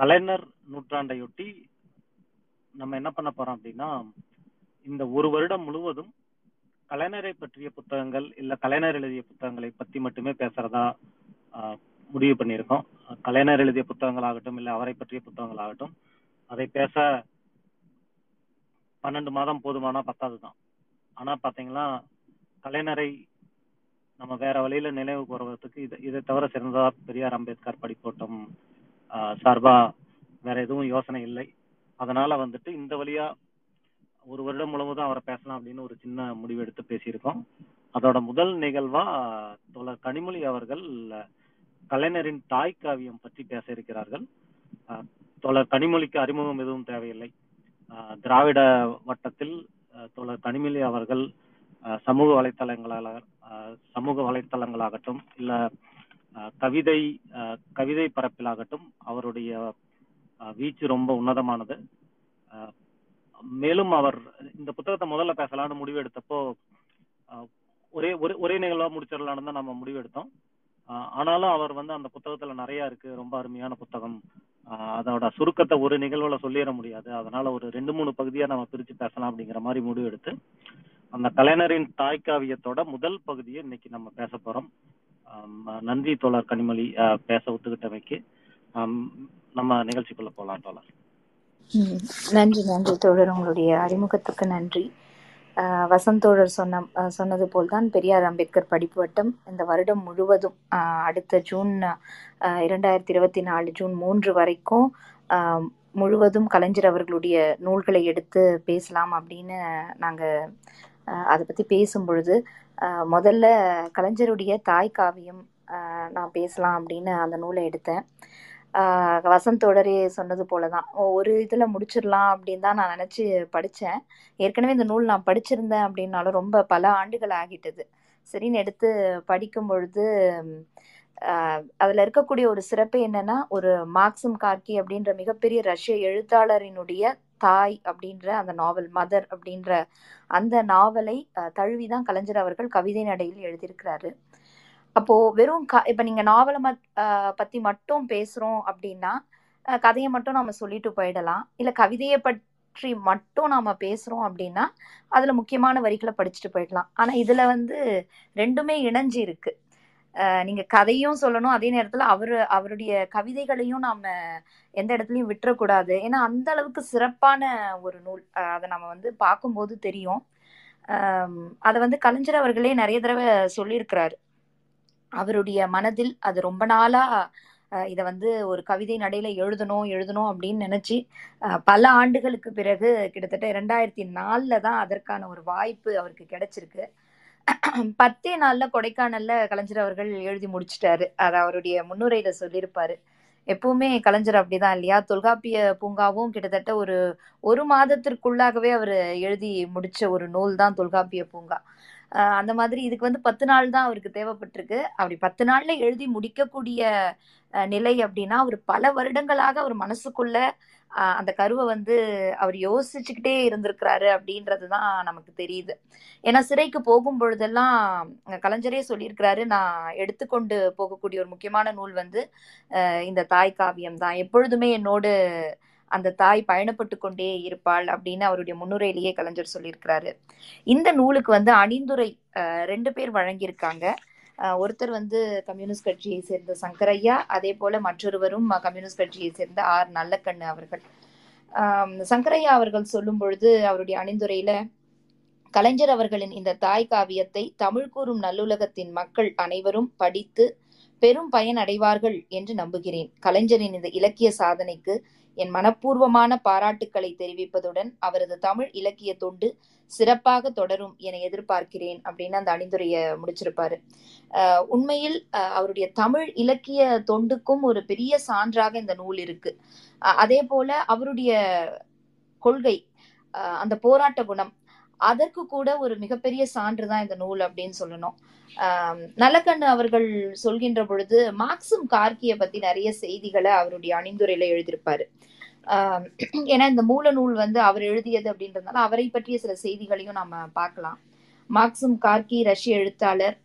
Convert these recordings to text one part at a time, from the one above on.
கலைஞர் நூற்றாண்டையொட்டி நம்ம என்ன பண்ண போறோம் அப்படின்னா இந்த ஒரு வருடம் முழுவதும் கலைஞரை பற்றிய புத்தகங்கள் இல்ல கலைஞர் எழுதிய புத்தகங்களை பத்தி மட்டுமே பேசுறதா முடிவு பண்ணியிருக்கோம். கலைஞர் எழுதிய புத்தகங்கள் ஆகட்டும் இல்ல அவரை பற்றிய புத்தகங்கள் ஆகட்டும் அதை பேச பன்னெண்டு மாதம் போதுமானா பத்தாதுதான். ஆனா பாத்தீங்கன்னா கலைஞரை நம்ம வேற வழியில நினைவு கூறுவதற்கு இது இதை தவிர சிறந்ததா பெரியார் அம்பேத்கர் படிப்போட்டம் சார்பா வேற எதுவும் யோசனை இல்லை. அதனால வந்துட்டு இந்த வழியா ஒரு வருடம் முழுவதும் அவரை பேசலாம் அப்படின்னு ஒரு சின்ன முடிவு எடுத்து பேசியிருக்கோம். அதோட முதல் நிகழ்வா தோழர் கனிமொழி அவர்கள் கலைஞரின் தாய் காவியம் பற்றி பேச இருக்கிறார்கள். தோழர் கனிமொழிக்கு அறிமுகம் எதுவும் தேவையில்லை. ஆஹ், திராவிட வட்டத்தில் தோழர் கனிமொழி அவர்கள் சமூக வலைத்தளங்களாக சமூக வலைத்தளங்களாகட்டும் இல்லை கவிதை கவிதை பரப்பிலாகட்டும் அவருடைய வீச்சு ரொம்ப உன்னதமானது. மேலும் அவர் இந்த புத்தகத்தை முதல்ல பேசலாம்னு முடிவு எடுத்தப்போ ஒரே ஒரே ஒரே நிகழ்வா முடிச்சிடலாம்னு தான் நம்ம முடிவு எடுத்தோம். ஆனாலும் அவர் வந்து அந்த புத்தகத்துல நிறைய இருக்கு. ரொம்ப அருமையான புத்தகம். ஆஹ், அதோட சுருக்கத்தை ஒரு நிகழ்வுல சொல்லிட முடியாது. அதனால ஒரு ரெண்டு மூணு பகுதியா நம்ம பிரிச்சு பேசலாம் அப்படிங்கிற மாதிரி முடிவு எடுத்து அந்த கலைஞரின் தாய்க்காவியத்தோட முதல் பகுதியை இன்னைக்கு நம்ம பேச போறோம். நன்றி தோழர் கனிமொழி பேச ஒத்துக்கிட்டமைக்கு. நம்ம நிகழ்ச்சிக்குள்ள போலாம் தோழர். நன்றி நன்றி தோழர். உங்களுடைய அறிமுகத்துக்கு நன்றி. வசந்தோழர் சொன்ன ஆஹ் சொன்னது போல்தான் பெரியார் அம்பேத்கர் படிப்பு வட்டம் இந்த வருடம் முழுவதும் அடுத்த ஜூன் இரண்டாயிரத்தி இருபத்தி நாலு ஜூன் மூன்று வரைக்கும் முழுவதும் கலைஞர் அவர்களுடைய நூல்களை எடுத்து பேசலாம் அப்படின்னு நாங்கள் அதை பற்றி பேசும் பொழுது முதல்ல கலைஞருடைய தாய் காவியம் நான் பேசலாம் அப்படின்னு அந்த நூலை எடுத்தேன். ஆஹ் வசந்த் தொடரே சொன்னது போல தான் ஒரு இதில் முடிச்சிடலாம் அப்படின்னு தான் நான் நினச்சி படித்தேன் ஏற்கனவே இந்த நூல் நான் படிச்சிருந்தேன் அப்படின்னாலும் ரொம்ப பல ஆண்டுகள் ஆகிட்டது. சரின்னு எடுத்து படிக்கும் பொழுது அதில் இருக்கக்கூடிய ஒரு சிறப்பு என்னன்னா ஒரு மார்க்சிம் கார்கி அப்படின்ற மிகப்பெரிய ரஷ்ய எழுத்தாளரினுடைய தாய் அப்படின்ற அந்த நாவல் மதர் அப்படின்ற அந்த நாவலை தழுவிதான் கலைஞர் அவர்கள் கவிதை நடையில் எழுதியிருக்கிறாரு. அப்போ வெறும் க இப்ப நீங்க நாவலை மத் பற்றி பத்தி மட்டும் பேசுறோம் அப்படின்னா கதையை மட்டும் நம்ம சொல்லிட்டு போயிடலாம். இல்ல கவிதையை பற்றி மட்டும் நாம பேசுறோம் அப்படின்னா அதுல முக்கியமான வரிகளை படிச்சுட்டு போயிடலாம். ஆனா இதுல வந்து ரெண்டுமே இணைஞ்சு இருக்கு நீங்க கதையும் சொல்லணும். அதே நேரத்துல அவரு அவருடைய கவிதைகளையும் நாம எந்த இடத்துலயும் விட்டுறக்கூடாது. ஏன்னா அந்த அளவுக்கு சிறப்பான ஒரு நூல். அதை நம்ம வந்து பார்க்கும்போது தெரியும். அதை வந்து கலைஞர் அவர்களே நிறைய தடவை சொல்லியிருக்கிறாரு. அவருடைய மனதில் அது ரொம்ப நாளா இதை வந்து ஒரு கவிதை நடையில எழுதணும் எழுதணும் அப்படின்னு நினைச்சு பல ஆண்டுகளுக்கு பிறகு கிட்டத்தட்ட இரண்டாயிரத்தி நாலில் தான் அதற்கான ஒரு வாய்ப்பு அவருக்கு கிடைச்சிருக்கு. பத்தே நாள்ல கொடைக்கானல்ல கலைஞர் அவர்கள் எழுதி முடிச்சிட்டாரு. அது அவருடைய முன்னுரையில சொல்லியிருப்பாரு. எப்பவுமே கலைஞர் அப்படிதான் இல்லையா? தொல்காப்பிய பூங்காவும் கிட்டத்தட்ட ஒரு ஒரு மாதத்திற்குள்ளாகவே அவர் எழுதி முடிச்ச ஒரு நூல் தான் தொல்காப்பிய பூங்கா. அந்த மாதிரி இதுக்கு வந்து பத்து நாள் தான் அவருக்கு தேவைப்பட்டிருக்கு. அப்படி பத்து நாள்ல எழுதி முடிக்கக்கூடிய நிலை அப்படின்னா அவர் பல வருடங்களாக அவர் மனசுக்குள்ள அந்த கருவை வந்து அவர் யோசிச்சுக்கிட்டே இருந்திருக்கிறாரு அப்படின்றது தான் நமக்கு தெரியுது. ஏன்னா சிறைக்கு போகும் பொழுதெல்லாம் கலைஞரே சொல்லியிருக்கிறாரு நான் எடுத்துக்கொண்டு போகக்கூடிய ஒரு முக்கியமான நூல் வந்து இந்த தாய் காவியம் தான். எப்பொழுதுமே என்னோடு அந்த தாய் பயணப்பட்டு கொண்டே இருப்பாள் அப்படின்னு அவருடைய முன்னுரையிலேயே கலைஞர் சொல்லியிருக்கிறாரு. இந்த நூலுக்கு வந்து அணிந்துரை ரெண்டு பேர் வழங்கியிருக்காங்க. ஒருத்தர் வந்து கம்யூனிஸ்ட் கட்சியை சேர்ந்த சங்கரையா அதே போல மற்றொருவரும் கம்யூனிஸ்ட் கட்சியை சேர்ந்த ஆர் நல்லக்கண்ணு அவர்கள். சங்கரையா அவர்கள் சொல்லும் பொழுது அவருடைய அணிந்துரையில கலைஞர் அவர்களின் இந்த தாய் காவியத்தை தமிழ் கூறும் நல்லுலகத்தின் மக்கள் அனைவரும் படித்து பெரும் பயன் அடைவார்கள் என்று நம்புகிறேன். கலைஞரின் இந்த இலக்கிய சாதனைக்கு என் மனப்பூர்வமான பாராட்டுக்களை தெரிவிப்பதுடன் அவரது தமிழ் இலக்கிய தொண்டு சிறப்பாக தொடரும் என எதிர்பார்க்கிறேன் அப்படின்னு அந்த அணிந்துரையை முடிச்சிருப்பாரு. உண்மையில் அவருடைய தமிழ் இலக்கிய தொண்டுக்கும் ஒரு பெரிய சான்றாக இந்த நூல் இருக்கு. அதே போல அவருடைய கொள்கை அஹ் அந்த போராட்ட குணம் அதற்கு கூட ஒரு மிகப்பெரிய சான்று தான் இந்த நூல் அப்படின்னு சொல்லணும். ஆஹ் நல்லக்கண்ணு அவர்கள் சொல்கின்ற பொழுது மார்க்சும் கார்கிய பத்தி நிறைய செய்திகளை அவருடைய அணிந்துரையில எழுதியிருப்பாரு. ஏன்னா இந்த மூல நூல் வந்து அவர் எழுதியது அப்படின்றதுனால அவரை பற்றிய சில செய்திகளையும் நம்ம பார்க்கலாம். மார்க்சும் கார்கி ரஷ்ய எழுத்தாளர்.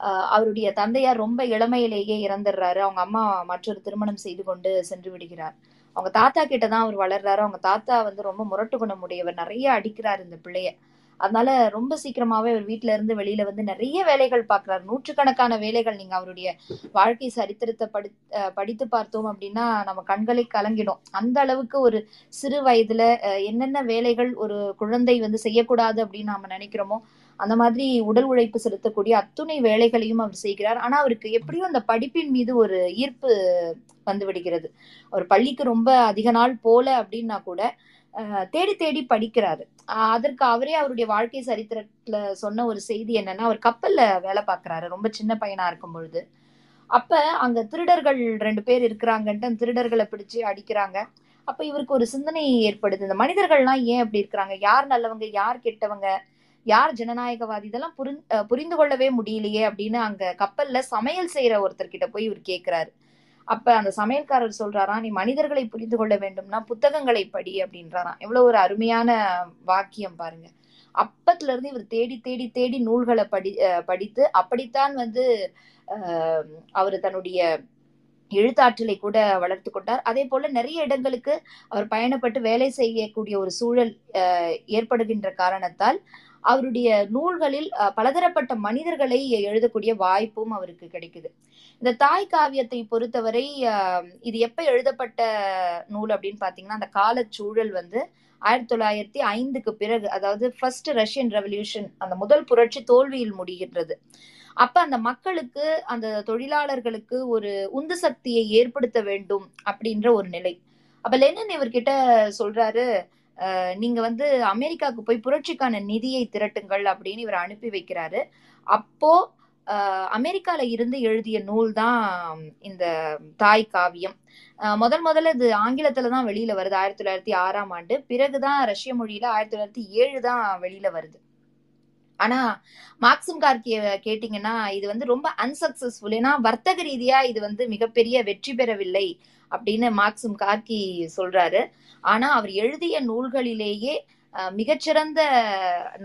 ஆஹ் அவருடைய தந்தையார் ரொம்ப இளமையிலேயே இறந்துடுறாரு. அவங்க அம்மா மற்றொரு திருமணம் செய்து கொண்டு சென்று விடுகிறார். அவங்க தாத்தா கிட்ட தான் அவர் வளர்றாரு. அவங்க தாத்தா வந்து ரொம்ப முரட்டு குணமுடையவர் நிறைய அடிக்கிறார் இந்த பிள்ளைய. அதனால ரொம்ப சீக்கிரமாவே அவர் வீட்டுல இருந்து வெளியில வந்து நிறைய வேலைகள் பாக்குறாரு. நூற்றுக்கணக்கான வேலைகள் நீங்க அவருடைய வாழ்க்கை சரித்திரத்தை படி படித்து பார்த்தோம் அப்படின்னா நம்ம கண்களை கலங்கிடும். அந்த அளவுக்கு ஒரு சிறு வயதுல என்னென்ன வேலைகள் ஒரு குழந்தை வந்து செய்யக்கூடாது அப்படின்னு நாம நினைக்கிறோமோ அந்த மாதிரி உடல் உழைப்பு செலுத்தக்கூடிய அத்துணை வேலைகளையும் அவர் செய்கிறார். ஆனா அவருக்கு எப்படியும் அந்த படிப்பின் மீது ஒரு ஈர்ப்பு வந்து விடுகிறது. அவர் பள்ளிக்கு ரொம்ப அதிக நாள் போல அப்படின்னா கூட தேடி தேடி படிக்கிறாரு. அதற்கு அவரே அவருடைய வாழ்க்கை சரித்திரத்துல சொன்ன ஒரு செய்தி என்னன்னா அவர் கப்பல்ல வேலை பார்க்கறாரு. ரொம்ப சின்ன பையனா இருக்கும் பொழுது. அப்ப அங்க திருடர்கள் ரெண்டு பேர் இருக்கிறாங்கன்ட்டு அந்த திருடர்களை பிடிச்சு அடிக்கிறாங்க. அப்ப இவருக்கு ஒரு சிந்தனை ஏற்படுது. இந்த மனிதர்கள்லாம் ஏன் அப்படி இருக்கிறாங்க? யார் நல்லவங்க? யார் கெட்டவங்க? யார் ஜனநாயகவாதி? இதெல்லாம் புரிந் புரிந்து கொள்ளவே முடியலையே அப்படின்னு அங்க கப்பல்ல சமையல் செய்யற ஒருத்தர்கிட்ட போய் இவர் கேக்குறாரு. அப்ப அந்த சமையல்காரர் சொல்றாராம் நீ மனிதர்களை புரிந்து கொள்ள வேண்டும்னா புத்தகங்களை படி அப்படின்றாராம். எவ்வளவு ஒரு அருமையான வாக்கியம் பாருங்க. அப்பத்துல இருந்து இவர் தேடி தேடி தேடி நூல்களை படி அஹ் படித்து அப்படித்தான் வந்து அவர் தன்னுடைய எழுத்தாற்றலை கூட வளர்த்து கொண்டார். அதே போல நிறைய இடங்களுக்கு அவர் பயணப்பட்டு வேலை செய்யக்கூடிய ஒரு சூழல் அஹ், ஏற்படுகின்ற காரணத்தால் அவருடைய நூல்களில் அஹ், பலதரப்பட்ட மனிதர்களை எழுதக்கூடிய வாய்ப்பும் அவருக்கு கிடைக்குது. இந்த தாய் காவியத்தை பொறுத்தவரை அஹ், இது எப்ப எழுதப்பட்ட நூல் அப்படின்னு பாத்தீங்கன்னா அந்த காலச்சூழல் வந்து ஆயிரத்தி தொள்ளாயிரத்தி ஐந்துக்கு பிறகு அதாவது ஃபர்ஸ்ட் ரஷ்யன் ரெவல்யூஷன் அந்த முதல் புரட்சி தோல்வியில் முடிகின்றது. அப்ப அந்த மக்களுக்கு அந்த தொழிலாளர்களுக்கு ஒரு உந்து சக்தியை ஏற்படுத்த வேண்டும் அப்படின்ற ஒரு நிலை. அப்ப லெனின் இவர்கிட்ட சொல்றாரு நீங்க வந்து அமெரிக்காவுக்கு போய் புரட்சிக்கான நிதியை திரட்டுங்கள் அப்படின்னு இவர் அனுப்பி வைக்கிறாரு. அப்போ அஹ், அமெரிக்கால இருந்து எழுதிய நூல் தான் இந்த தாய் காவியம். முதல் முதல்ல இது ஆங்கிலத்துல தான் வெளியில வருது ஆயிரத்தி தொள்ளாயிரத்தி ஆறாம் ஆண்டு. பிறகுதான் ரஷ்ய மொழியில ஆயிரத்தி தொள்ளாயிரத்தி ஏழு தான் வெளியில வருது. ஆனா மார்க்சிம் கார்கிய கேட்டீங்கன்னா இது வந்து ரொம்ப அன்சக்சஸ்ஃபுல் ஏன்னா வர்த்தக ரீதியா இது வந்து மிகப்பெரிய வெற்றி பெறவில்லை அப்படின்னு மார்க்சிம் கார்கி சொல்றாரு. ஆனா அவர் எழுதிய நூல்களிலேயே மிகச்சிறந்த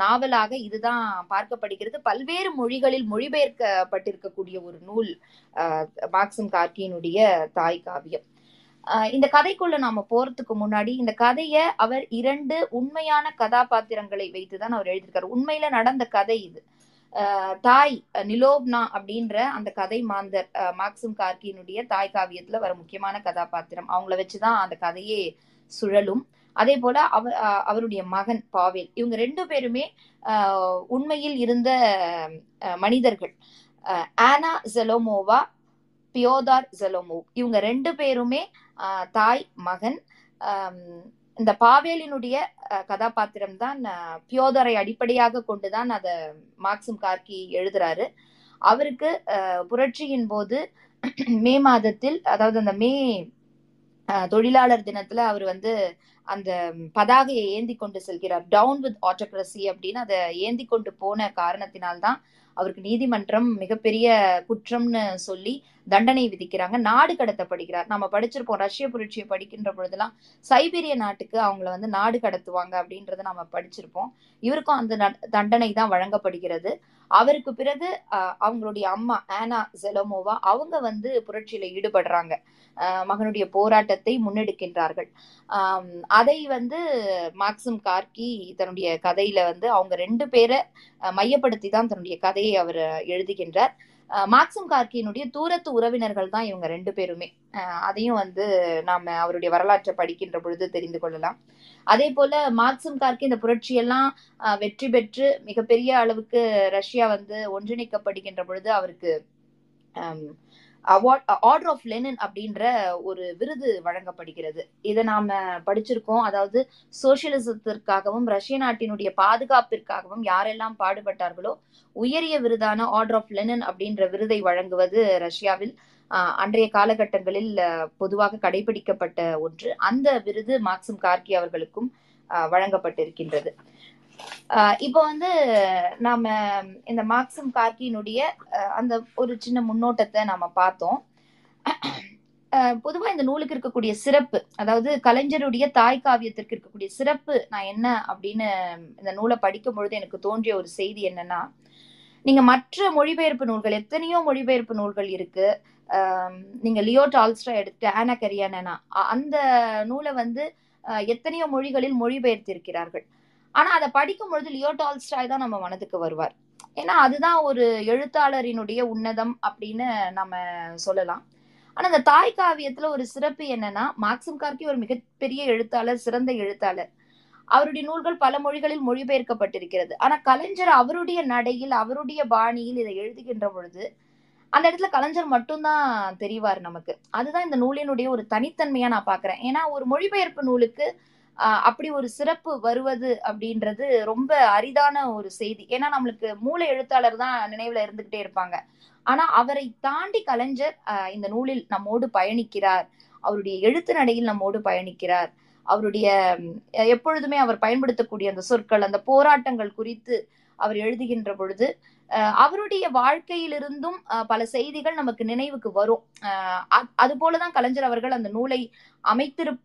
நாவலாக இதுதான் பார்க்கப்படுகிறது. பல்வேறு மொழிகளில் மொழிபெயர்க்கப்பட்டிருக்கக்கூடிய ஒரு நூல் அஹ், மார்க்சிம் கார்கியினுடைய தாய் காவியம். இந்த கதைக்குள்ள நாம போறதுக்கு முன்னாடி இந்த கதைய அவர் இரண்டு உண்மையான கதாபாத்திரங்களை வைத்துதான் அவர் எழுதியிருக்காரு. உண்மையில நடந்த கதை இது. அஹ், தாய் நிலோப்னா அப்படின்ற அந்த கதை மாந்தர் மாக்சிம் கார்கியினுடைய தாய் காவியத்துல வர முக்கியமான கதாபாத்திரம். அவங்கள வச்சுதான் அந்த கதையே சுழலும். அதே போல அவர் அவருடைய மகன் பாவேல். இவங்க ரெண்டு பேருமே உண்மையில் இருந்த அஹ், மனிதர்கள். ஆனா ஜெலோமோவா பியோதார் ஜெலோமோவ் இவங்க ரெண்டு பேருமே தாய் மகன் இந்த பாவேலினுடைய அஹ், கதாபாத்திரம் தான் பியோதரை அடிப்படையாக கொண்டுதான் அத மார்க்சிம் கார்கி எழுதுறாரு. அவருக்கு அஹ், புரட்சியின் போது மே மாதத்தில் அதாவது அந்த மே தொழிலாளர் தினத்துல அவர் வந்து அந்த பதாகையை ஏந்தி கொண்டு செல்கிறார். டவுன் வித் ஆட்டோக்ரஸி அப்படின்னு அதை ஏந்தி கொண்டு போன காரணத்தினால்தான் அவருக்கு நீதிமன்றம் மிகப்பெரிய குற்றம்னு சொல்லி தண்டனை விதிக்கிறாங்க. நாடு கடத்தப்படுகிறார். நம்ம படிச்சிருப்போம். ரஷ்ய புரட்சியை படிக்கின்ற பொழுதெல்லாம் சைபீரிய நாட்டுக்கு அவங்கள வந்து நாடு கடத்துவாங்க அப்படின்றத நம்ம படிச்சிருப்போம். இவருக்கும் அந்த தண்டனை தான் வழங்கப்படுகிறது. அவருக்கு பிறகு அஹ், அவங்களுடைய அம்மா ஆனா ஜெலோமோவா அவங்க வந்து புரட்சியில ஈடுபடுறாங்க. மகனுடைய போராட்டத்தை முன்னெடுக்கின்றார்கள். அதை வந்து மாக்சிம் கார்கி தன்னுடைய கதையில வந்து அவங்க ரெண்டு பேரை மையப்படுத்தி தான் தன்னுடைய கதையை அவர் எழுதுகின்றார். அஹ், மார்க்சிம் கார்கியினுடைய தூரத்து உறவினர்கள் தான் இவங்க ரெண்டு பேருமே. அதையும் வந்து நாம அவருடைய வரலாற்றை படிக்கின்ற பொழுது தெரிந்து கொள்ளலாம். அதே போல மார்க்சிம் கார்கி இந்த புரட்சியெல்லாம் வெற்றி பெற்று மிகப்பெரிய அளவுக்கு ரஷ்யா வந்து ஒன்றிணைக்கப்படுகின்ற பொழுது அவருக்கு அவார்ட் ஆர்டர் ஆஃப் லெனின் அப்படின்ற ஒரு விருது வழங்கப்படுகிறது. இதை நாம படிச்சிருக்கோம். அதாவது சோசியலிசத்திற்காகவும் ரஷ்ய நாட்டினுடைய பாதுகாப்பிற்காகவும் யாரெல்லாம் பாடுபட்டார்களோ உயரிய விருதான ஆர்டர் ஆஃப் லெனின் அப்படின்ற விருதை வழங்குவது ரஷ்யாவில் அன்றைய காலகட்டங்களில் பொதுவாக கடைபிடிக்கப்பட்ட ஒன்று. அந்த விருது மார்க்சிம் கார்கி அவர்களுக்கும் ஆஹ், வழங்கப்பட்டிருக்கின்றது. இப்போ வந்து நாம இந்த மார்க்சிம் கார்கினுடைய அந்த ஒரு சின்ன முன்னோட்டத்தை நாம பார்த்தோம். ஆஹ், பொதுவா இந்த நூலுக்கு இருக்கக்கூடிய சிறப்பு அதாவது கலைஞருடைய தாய் காவியத்திற்கு இருக்கக்கூடிய சிறப்பு நான் என்ன அப்படின்னு இந்த நூலை படிக்கும் பொழுது எனக்கு தோன்றிய ஒரு செய்தி என்னன்னா நீங்க மற்ற மொழிபெயர்ப்பு நூல்கள் எத்தனையோ மொழிபெயர்ப்பு நூல்கள் இருக்கு. நீங்க லியோ டால்ஸ்டா எடுத்து ஆனா கரியானா அந்த நூலை வந்து அஹ், எத்தனையோ மொழிகளில் மொழிபெயர்த்திருக்கிறார்கள். ஆனா அதை படிக்கும் பொழுது லியோ டால்ஸ்டாய் தான் நம்ம மனதுக்கு வருவார். ஏன்னா அதுதான் ஒரு எழுத்தாளரினுடைய உன்னதம் அப்படின்னு நம்ம சொல்லலாம். ஆனா அந்த தாய் காவியத்துல ஒரு சிறப்பு என்னன்னா மார்க்சிம் கார்கி ஒரு மிகப்பெரிய எழுத்தாளர் சிறந்த எழுத்தாளர். அவருடைய நூல்கள் பல மொழிகளில் மொழிபெயர்க்கப்பட்டிருக்கிறது. ஆனா கலைஞர் அவருடைய நடையில் அவருடைய பாணியில் இதை எழுதுகின்ற பொழுது அந்த இடத்துல கலைஞர் மட்டும்தான் தெரிவார் நமக்கு. அதுதான் இந்த நூலினுடைய ஒரு தனித்தன்மையா நான் பாக்குறேன் ஏன்னா ஒரு மொழிபெயர்ப்பு நூலுக்கு அப்படி ஒரு சிறப்பு வருவது அப்படின்றது ரொம்ப அரிதான ஒரு செய்தி. ஏன்னா நம்மளுக்கு மூல எழுத்தாளர் தான் நினைவுல இருந்துகிட்டே இருப்பாங்க. ஆனா அவரை தாண்டி கலைஞர் இந்த நூலில் நம்மோடு பயணிக்கிறார். அவருடைய எழுத்து நடையில் நம்மோடு பயணிக்கிறார். அவருடைய எப்பொழுதுமே அவர் பயன்படுத்தக்கூடிய அந்த சொற்கள் அந்த போராட்டங்கள் குறித்து அவர் எழுதுகின்ற பொழுது அஹ், அவருடைய வாழ்க்கையிலிருந்தும் அஹ், பல செய்திகள் நமக்கு நினைவுக்கு வரும். அது போலதான் கலைஞர் அவர்கள் அந்த நூலை அமைத்திருப்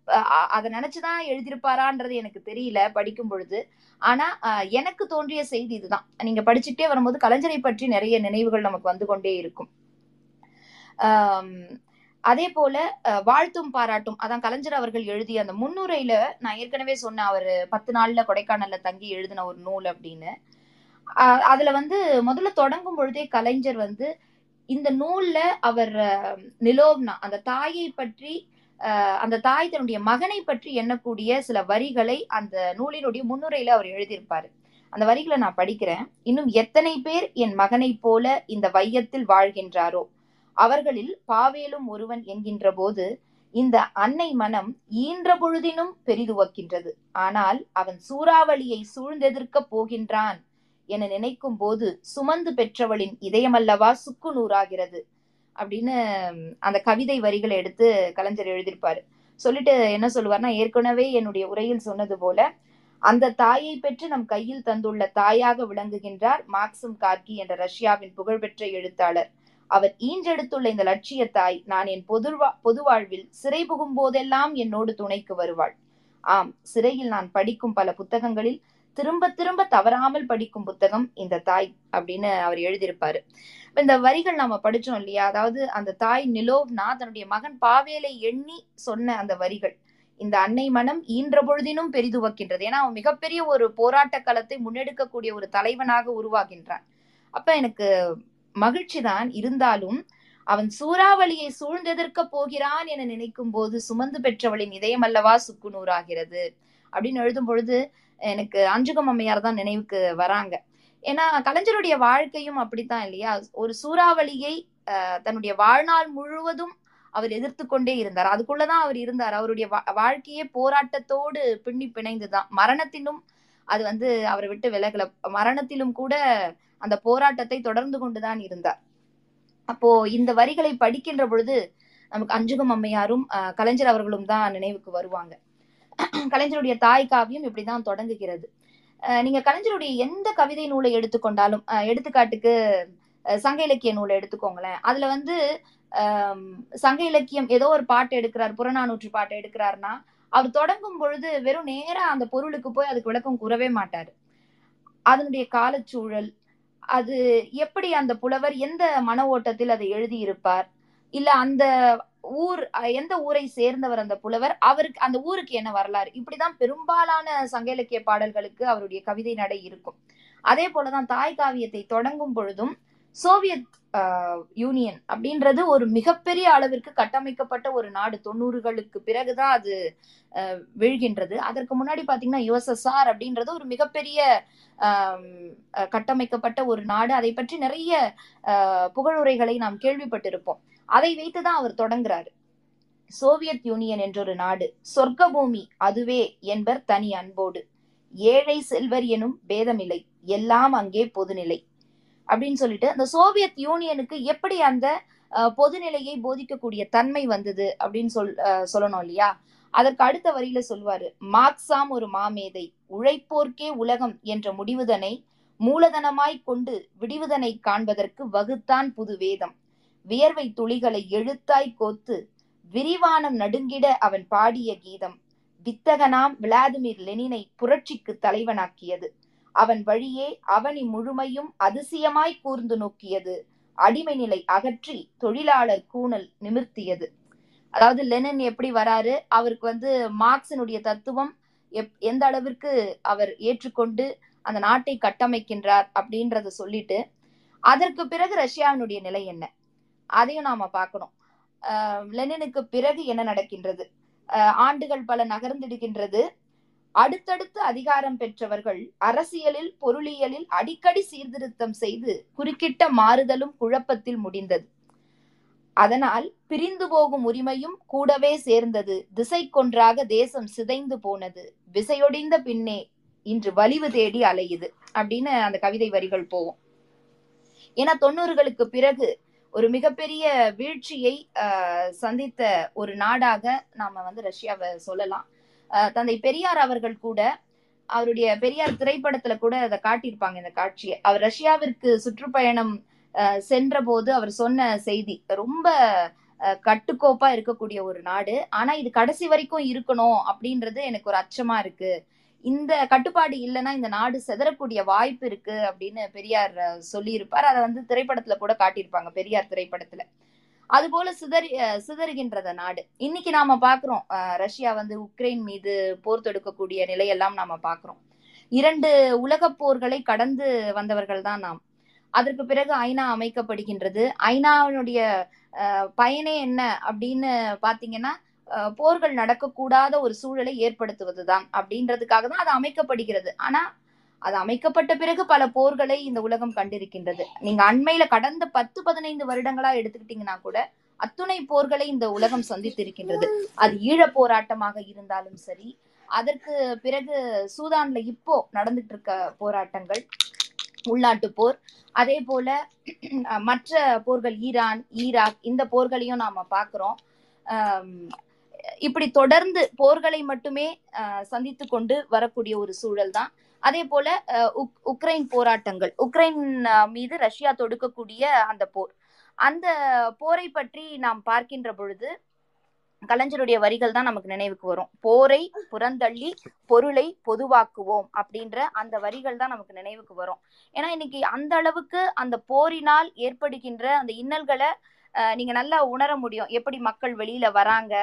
அதை நினைச்சுதான் எழுதியிருப்பாரான்றது எனக்கு தெரியல படிக்கும் பொழுது. ஆனா அஹ், எனக்கு தோன்றிய செய்தி இதுதான். நீங்க படிச்சுட்டே வரும்போது கலைஞரை பற்றி நிறைய நினைவுகள் நமக்கு வந்து கொண்டே இருக்கும். அதே போல அஹ், வாழ்த்தும் பாராட்டும். அதான் கலைஞர் அவர்கள் எழுதிய அந்த முன்னுரையில நான் ஏற்கனவே சொன்னேன் அவர் பத்து நாள்ல கொடைக்கானல்ல தங்கி எழுதின ஒரு நூல் அப்படின்னு. அதுல வந்து முதல்ல தொடங்கும் பொழுதே கலைஞர் வந்து இந்த நூல்ல அவர் நிலோப்னா அந்த தாயை பற்றி அந்த தாய் தன்னுடைய மகனை பற்றி எண்ணக்கூடிய சில வரிகளை அந்த நூலினுடைய முன்னுரையில அவர் எழுதியிருப்பாரு. அந்த வரிகளை நான் படிக்கிறேன். இன்னும் எத்தனை பேர் என் மகனைப் போல இந்த வையத்தில் வாழ்கின்றாரோ? அவர்களில் பாவேலும் ஒருவன் என்கின்ற போது இந்த அன்னை மனம் ஈன்ற பொழுதினும் பெரிதுவக்கின்றது. ஆனால் அவன் சூறாவளியை சூழ்ந்தெதிர்க்கப் போகின்றான். என நினைக்கும் போது சுமந்து பெற்றவளின் இதயமல்லவா சுக்கு நூறாகிறது அப்படின்னு அந்த கவிதை வரிகளை எடுத்து கலைஞர் எழுதியிருப்பாரு. சொல்லிட்டு என்ன சொல்லுவார்னா ஏற்கனவே என்னுடைய உரையில் சொன்னது போல அந்த தாயை பெற்று நம் கையில் தந்துள்ள தாயாக விளங்குகின்றார் மார்க்சிம் கார்கி என்ற ரஷ்யாவின் புகழ்பெற்ற எழுத்தாளர். அவர் ஈன்றெடுத்துள்ள இந்த லட்சிய தாய் நான் என் பொது பொது வாழ்வில் சிறை புகும் போதெல்லாம் என்னோடு துணைக்கு வருவாள். ஆம் சிறையில் நான் படிக்கும் பல புத்தகங்களில் திரும்ப திரும்ப தவறாமல் படிக்கும் புத்தகம் இந்த தாய் அப்படின்னு அவர் எழுதியிருப்பாரு. இந்த வரிகள் நாம படிச்சோம் இல்லையா? அதாவது அந்த தாய் நிலோவ்னா தன்னுடைய மகன் பாவேலை எண்ணி சொன்ன அந்த வரிகள். இந்த அன்னை மனம் ஈன்ற பொழுதினும் பெரிதுவக்கின்றது. ஏன்னா அவன் மிகப்பெரிய ஒரு போராட்ட களத்தை முன்னெடுக்கக்கூடிய ஒரு தலைவனாக உருவாகின்றான். அப்ப எனக்கு மகிழ்ச்சி தான் இருந்தாலும் அவன் சூறாவளியை சூழ்ந்தெதிர்க்க போகிறான் என நினைக்கும் போது சுமந்து பெற்றவளின் இதயம் அல்லவா சுக்குநூறாகிறது அப்படின்னு எழுதும் பொழுது எனக்கு அஞ்சுகம் அம்மையார் தான் நினைவுக்கு வராங்க. ஏன்னா கலைஞருடைய வாழ்க்கையும் அப்படித்தான் இல்லையா? ஒரு சூறாவளியை தன்னுடைய வாழ்நாள் முழுவதும் அவர் எதிர்த்து கொண்டே இருந்தார். அதுக்குள்ளதான் அவர் இருந்தார். அவருடைய வா- வாழ்க்கையே போராட்டத்தோடு பின்னி பிணைந்துதான் மரணத்திலும் அது வந்து அவரை விட்டு விலகல. மரணத்திலும் கூட அந்த போராட்டத்தை தொடர்ந்து கொண்டுதான் இருந்தார். அப்போ இந்த வரிகளை படிக்கின்ற பொழுது நமக்கு அஞ்சுகம் அம்மையாரும் கலைஞர் அவர்களும் தான் நினைவுக்கு வருவாங்க. கலைஞருடைய தாய் காவியம் இப்படிதான் தொடங்குகிறது. நீங்க கலைஞருடைய எந்த கவிதை நூலை எடுத்துக்கொண்டாலும் எடுத்துக்காட்டுக்கு சங்க இலக்கிய நூலை எடுத்துக்கோங்களேன். அதுல வந்து சங்க இலக்கியம் ஏதோ ஒரு பாட்டு எடுக்கிறார் புறநானூற்று பாட்டு எடுக்கிறாருன்னா அவர் தொடங்கும் பொழுது வெறும் நேரா அந்த பொருளுக்கு போய் அதுக்கு விளக்கம் கூறவே மாட்டார். அதனுடைய காலச்சூழல் அது எப்படி அந்த புலவர் எந்த மன ஓட்டத்தில் அதை எழுதியிருப்பார் இல்ல அந்த ஊர் எந்த ஊரை சேர்ந்தவர் அந்த புலவர்? அவருக்கு அந்த ஊருக்கு என்ன வரலாறு? இப்படிதான் பெரும்பாலான சங்க இலக்கிய பாடல்களுக்கு அவருடைய கவிதை நடை இருக்கும். அதே போலதான் தாய் காவியத்தை தொடங்கும் பொழுதும் சோவியத் ஆஹ், யூனியன் அப்படின்றது ஒரு மிகப்பெரிய அளவிற்கு கட்டமைக்கப்பட்ட ஒரு நாடு. தொண்ணூறுகளுக்கு பிறகுதான் அது விழுகின்றது. அதற்கு முன்னாடி பாத்தீங்கன்னா யுஎஸ்எஸ்ஆர் அப்படின்றது ஒரு மிகப்பெரிய கட்டமைக்கப்பட்ட ஒரு நாடு. அதை பற்றி நிறைய ஆஹ், புகழுரைகளை நாம் கேள்விப்பட்டிருப்போம். அதை வைத்துதான் அவர் தொடங்குறாரு. சோவியத் யூனியன் என்றொரு நாடு சொர்க்க பூமி அதுவே என்பர் தனி அன்போடு. ஏழை செல்வர் எனும் பேதமில்லை எல்லாம் அங்கே பொதுநிலை. அப்படின்னு சொல்லிட்டு அந்த சோவியத் யூனியனுக்கு எப்படி அந்த பொதுநிலையை போதிக்கக்கூடிய தன்மை வந்தது அப்படின்னு சொல் அஹ், சொல்லணும் இல்லையா? அதற்கு அடுத்த வரியில சொல்வாரு மார்க்சாம் ஒரு மாமேதை உழைப்போர்க்கே உலகம் என்ற முடிவுதனை மூலதனமாய் கொண்டு விடிவுதனை காண்பதற்கு வகுத்தான் புது வேதம். வியர்வை துளிகளை எழுத்தாய் கோத்து விரிவானம் நடுங்கிட அவன் பாடிய கீதம் வித்தகனாம் விளாதிமிர் லெனினை புரட்சிக்கு தலைவனாக்கியது. அவன் வழியே அவனி முழுமையும் அதிசயமாய் கூர்ந்து நோக்கியது. அடிமை நிலை அகற்றி தொழிலாளர் கூணல் நிமிர்த்தியது. அதாவது லெனின் எப்படி வராரு? அவருக்கு வந்து மார்க்சினுடைய தத்துவம் எப் எந்த அளவிற்கு அவர் ஏற்றுக்கொண்டு அந்த நாட்டை கட்டமைக்கின்றார் அப்படின்றத சொல்லிட்டு அதற்கு பிறகு ரஷ்யாவினுடைய நிலை என்ன? அதையும் நாம பார்க்கணும். ஆஹ் லெனினுக்கு பிறகு என்ன நடக்கின்றது? ஆண்டுகள் பல நகர்ந்திடுகின்றது. அடுத்தடுத்து அதிகாரம் பெற்றவர்கள் அரசியலில் பொருளியலில் அடிக்கடி சீர்திருத்தம் செய்து குறுக்கிட்ட மாறுதலும் குழப்பத்தில் முடிந்தது. அதனால் பிரிந்து போகும் உரிமையும் கூடவே சேர்ந்தது. திசை கொன்றாக தேசம் சிதைந்து போனது. விசையொடிந்த பின்னே இன்று வலிவு தேடி அலையுது. அப்படின்னு அந்த கவிதை வரிகள் போகும். ஏன்னா தொண்ணூறுகளுக்கு பிறகு ஒரு மிகப்பெரிய வீழ்ச்சியை ஆஹ் சந்தித்த ஒரு நாடாக நாம வந்து ரஷ்யாவை சொல்லலாம். ஆஹ் தந்தை பெரியார் அவர்கள் கூட அவருடைய பெரியார் திரைப்படத்துல கூட அதை காட்டியிருப்பாங்க இந்த காட்சியை. அவர் ரஷ்யாவிற்கு சுற்றுப்பயணம் சென்ற போது அவர் சொன்ன செய்தி ரொம்ப கட்டுக்கோப்பா இருக்கக்கூடிய ஒரு நாடு. ஆனா இது கடைசி வரைக்கும் இருக்கணும் அப்படின்றது எனக்கு ஒரு அச்சமா இருக்கு. இந்த கட்டுப்பாடு இல்லைன்னா இந்த நாடு செதறக்கூடிய வாய்ப்பு இருக்கு அப்படின்னு பெரியார் சொல்லியிருப்பார். அதை வந்து திரைப்படத்துல கூட காட்டியிருப்பாங்க பெரியார் திரைப்படத்துல. அது போல சிதறி சிதறுகின்றத நாடு. இன்னைக்கு நாம பாக்குறோம். ரஷ்யா வந்து உக்ரைன் மீது போர் தொடுக்கக்கூடிய நிலையெல்லாம் நாம பாக்குறோம். இரண்டு உலக போர்களை கடந்து வந்தவர்கள் தான் நாம். அதற்கு பிறகு ஐநா அமைக்கப்படுகின்றது. ஐநாவினுடைய அஹ், பயனே என்ன அப்படின்னு பாத்தீங்கன்னா போர்கள் நடக்கக்கூடாத ஒரு சூழலை ஏற்படுத்துவதுதான் அப்படின்றதுக்காக தான் அது அமைக்கப்படுகிறது. ஆனா அது அமைக்கப்பட்ட பிறகு பல போர்களை இந்த உலகம் கண்டிருக்கின்றது. நீங்க அண்மையில கடந்த பத்து பதினைந்து வருடங்களா எடுத்துக்கிட்டீங்கன்னா கூட அத்துணை போர்களை இந்த உலகம் சந்தித்திருக்கின்றது. அது ஈழ போராட்டமாக இருந்தாலும் சரி அதற்கு பிறகு சூதான்ல இப்போ நடந்துட்டு இருக்க போராட்டங்கள் உள்நாட்டு போர் அதே போல மற்ற போர்கள் ஈரான் ஈராக் இந்த போர்களையும் நாம பாக்குறோம் ஆஹ் இப்படி தொடர்ந்து போர்களை மட்டுமே அஹ், சந்தித்து கொண்டு வரக்கூடிய ஒரு சூழல் தான் அதே போல அஹ், உக்- உக்ரைன் போராட்டங்கள். உக்ரைன் மீது ரஷ்யா தொடுக்கக்கூடிய அந்த போர். அந்த போரை பற்றி நாம் பார்க்கின்ற பொழுது கலைஞருடைய வரிகள் தான் நமக்கு நினைவுக்கு வரும். போரை புறந்தள்ளி பொருளை பொதுவாக்குவோம் அப்படின்ற அந்த வரிகள் தான் நமக்கு நினைவுக்கு வரும். ஏன்னா இன்னைக்கு அந்த அளவுக்கு அந்த போரினால் ஏற்படுகின்ற அந்த இன்னல்களை அஹ், நீங்க நல்லா உணர முடியும். எப்படி மக்கள் வெளியில வராங்க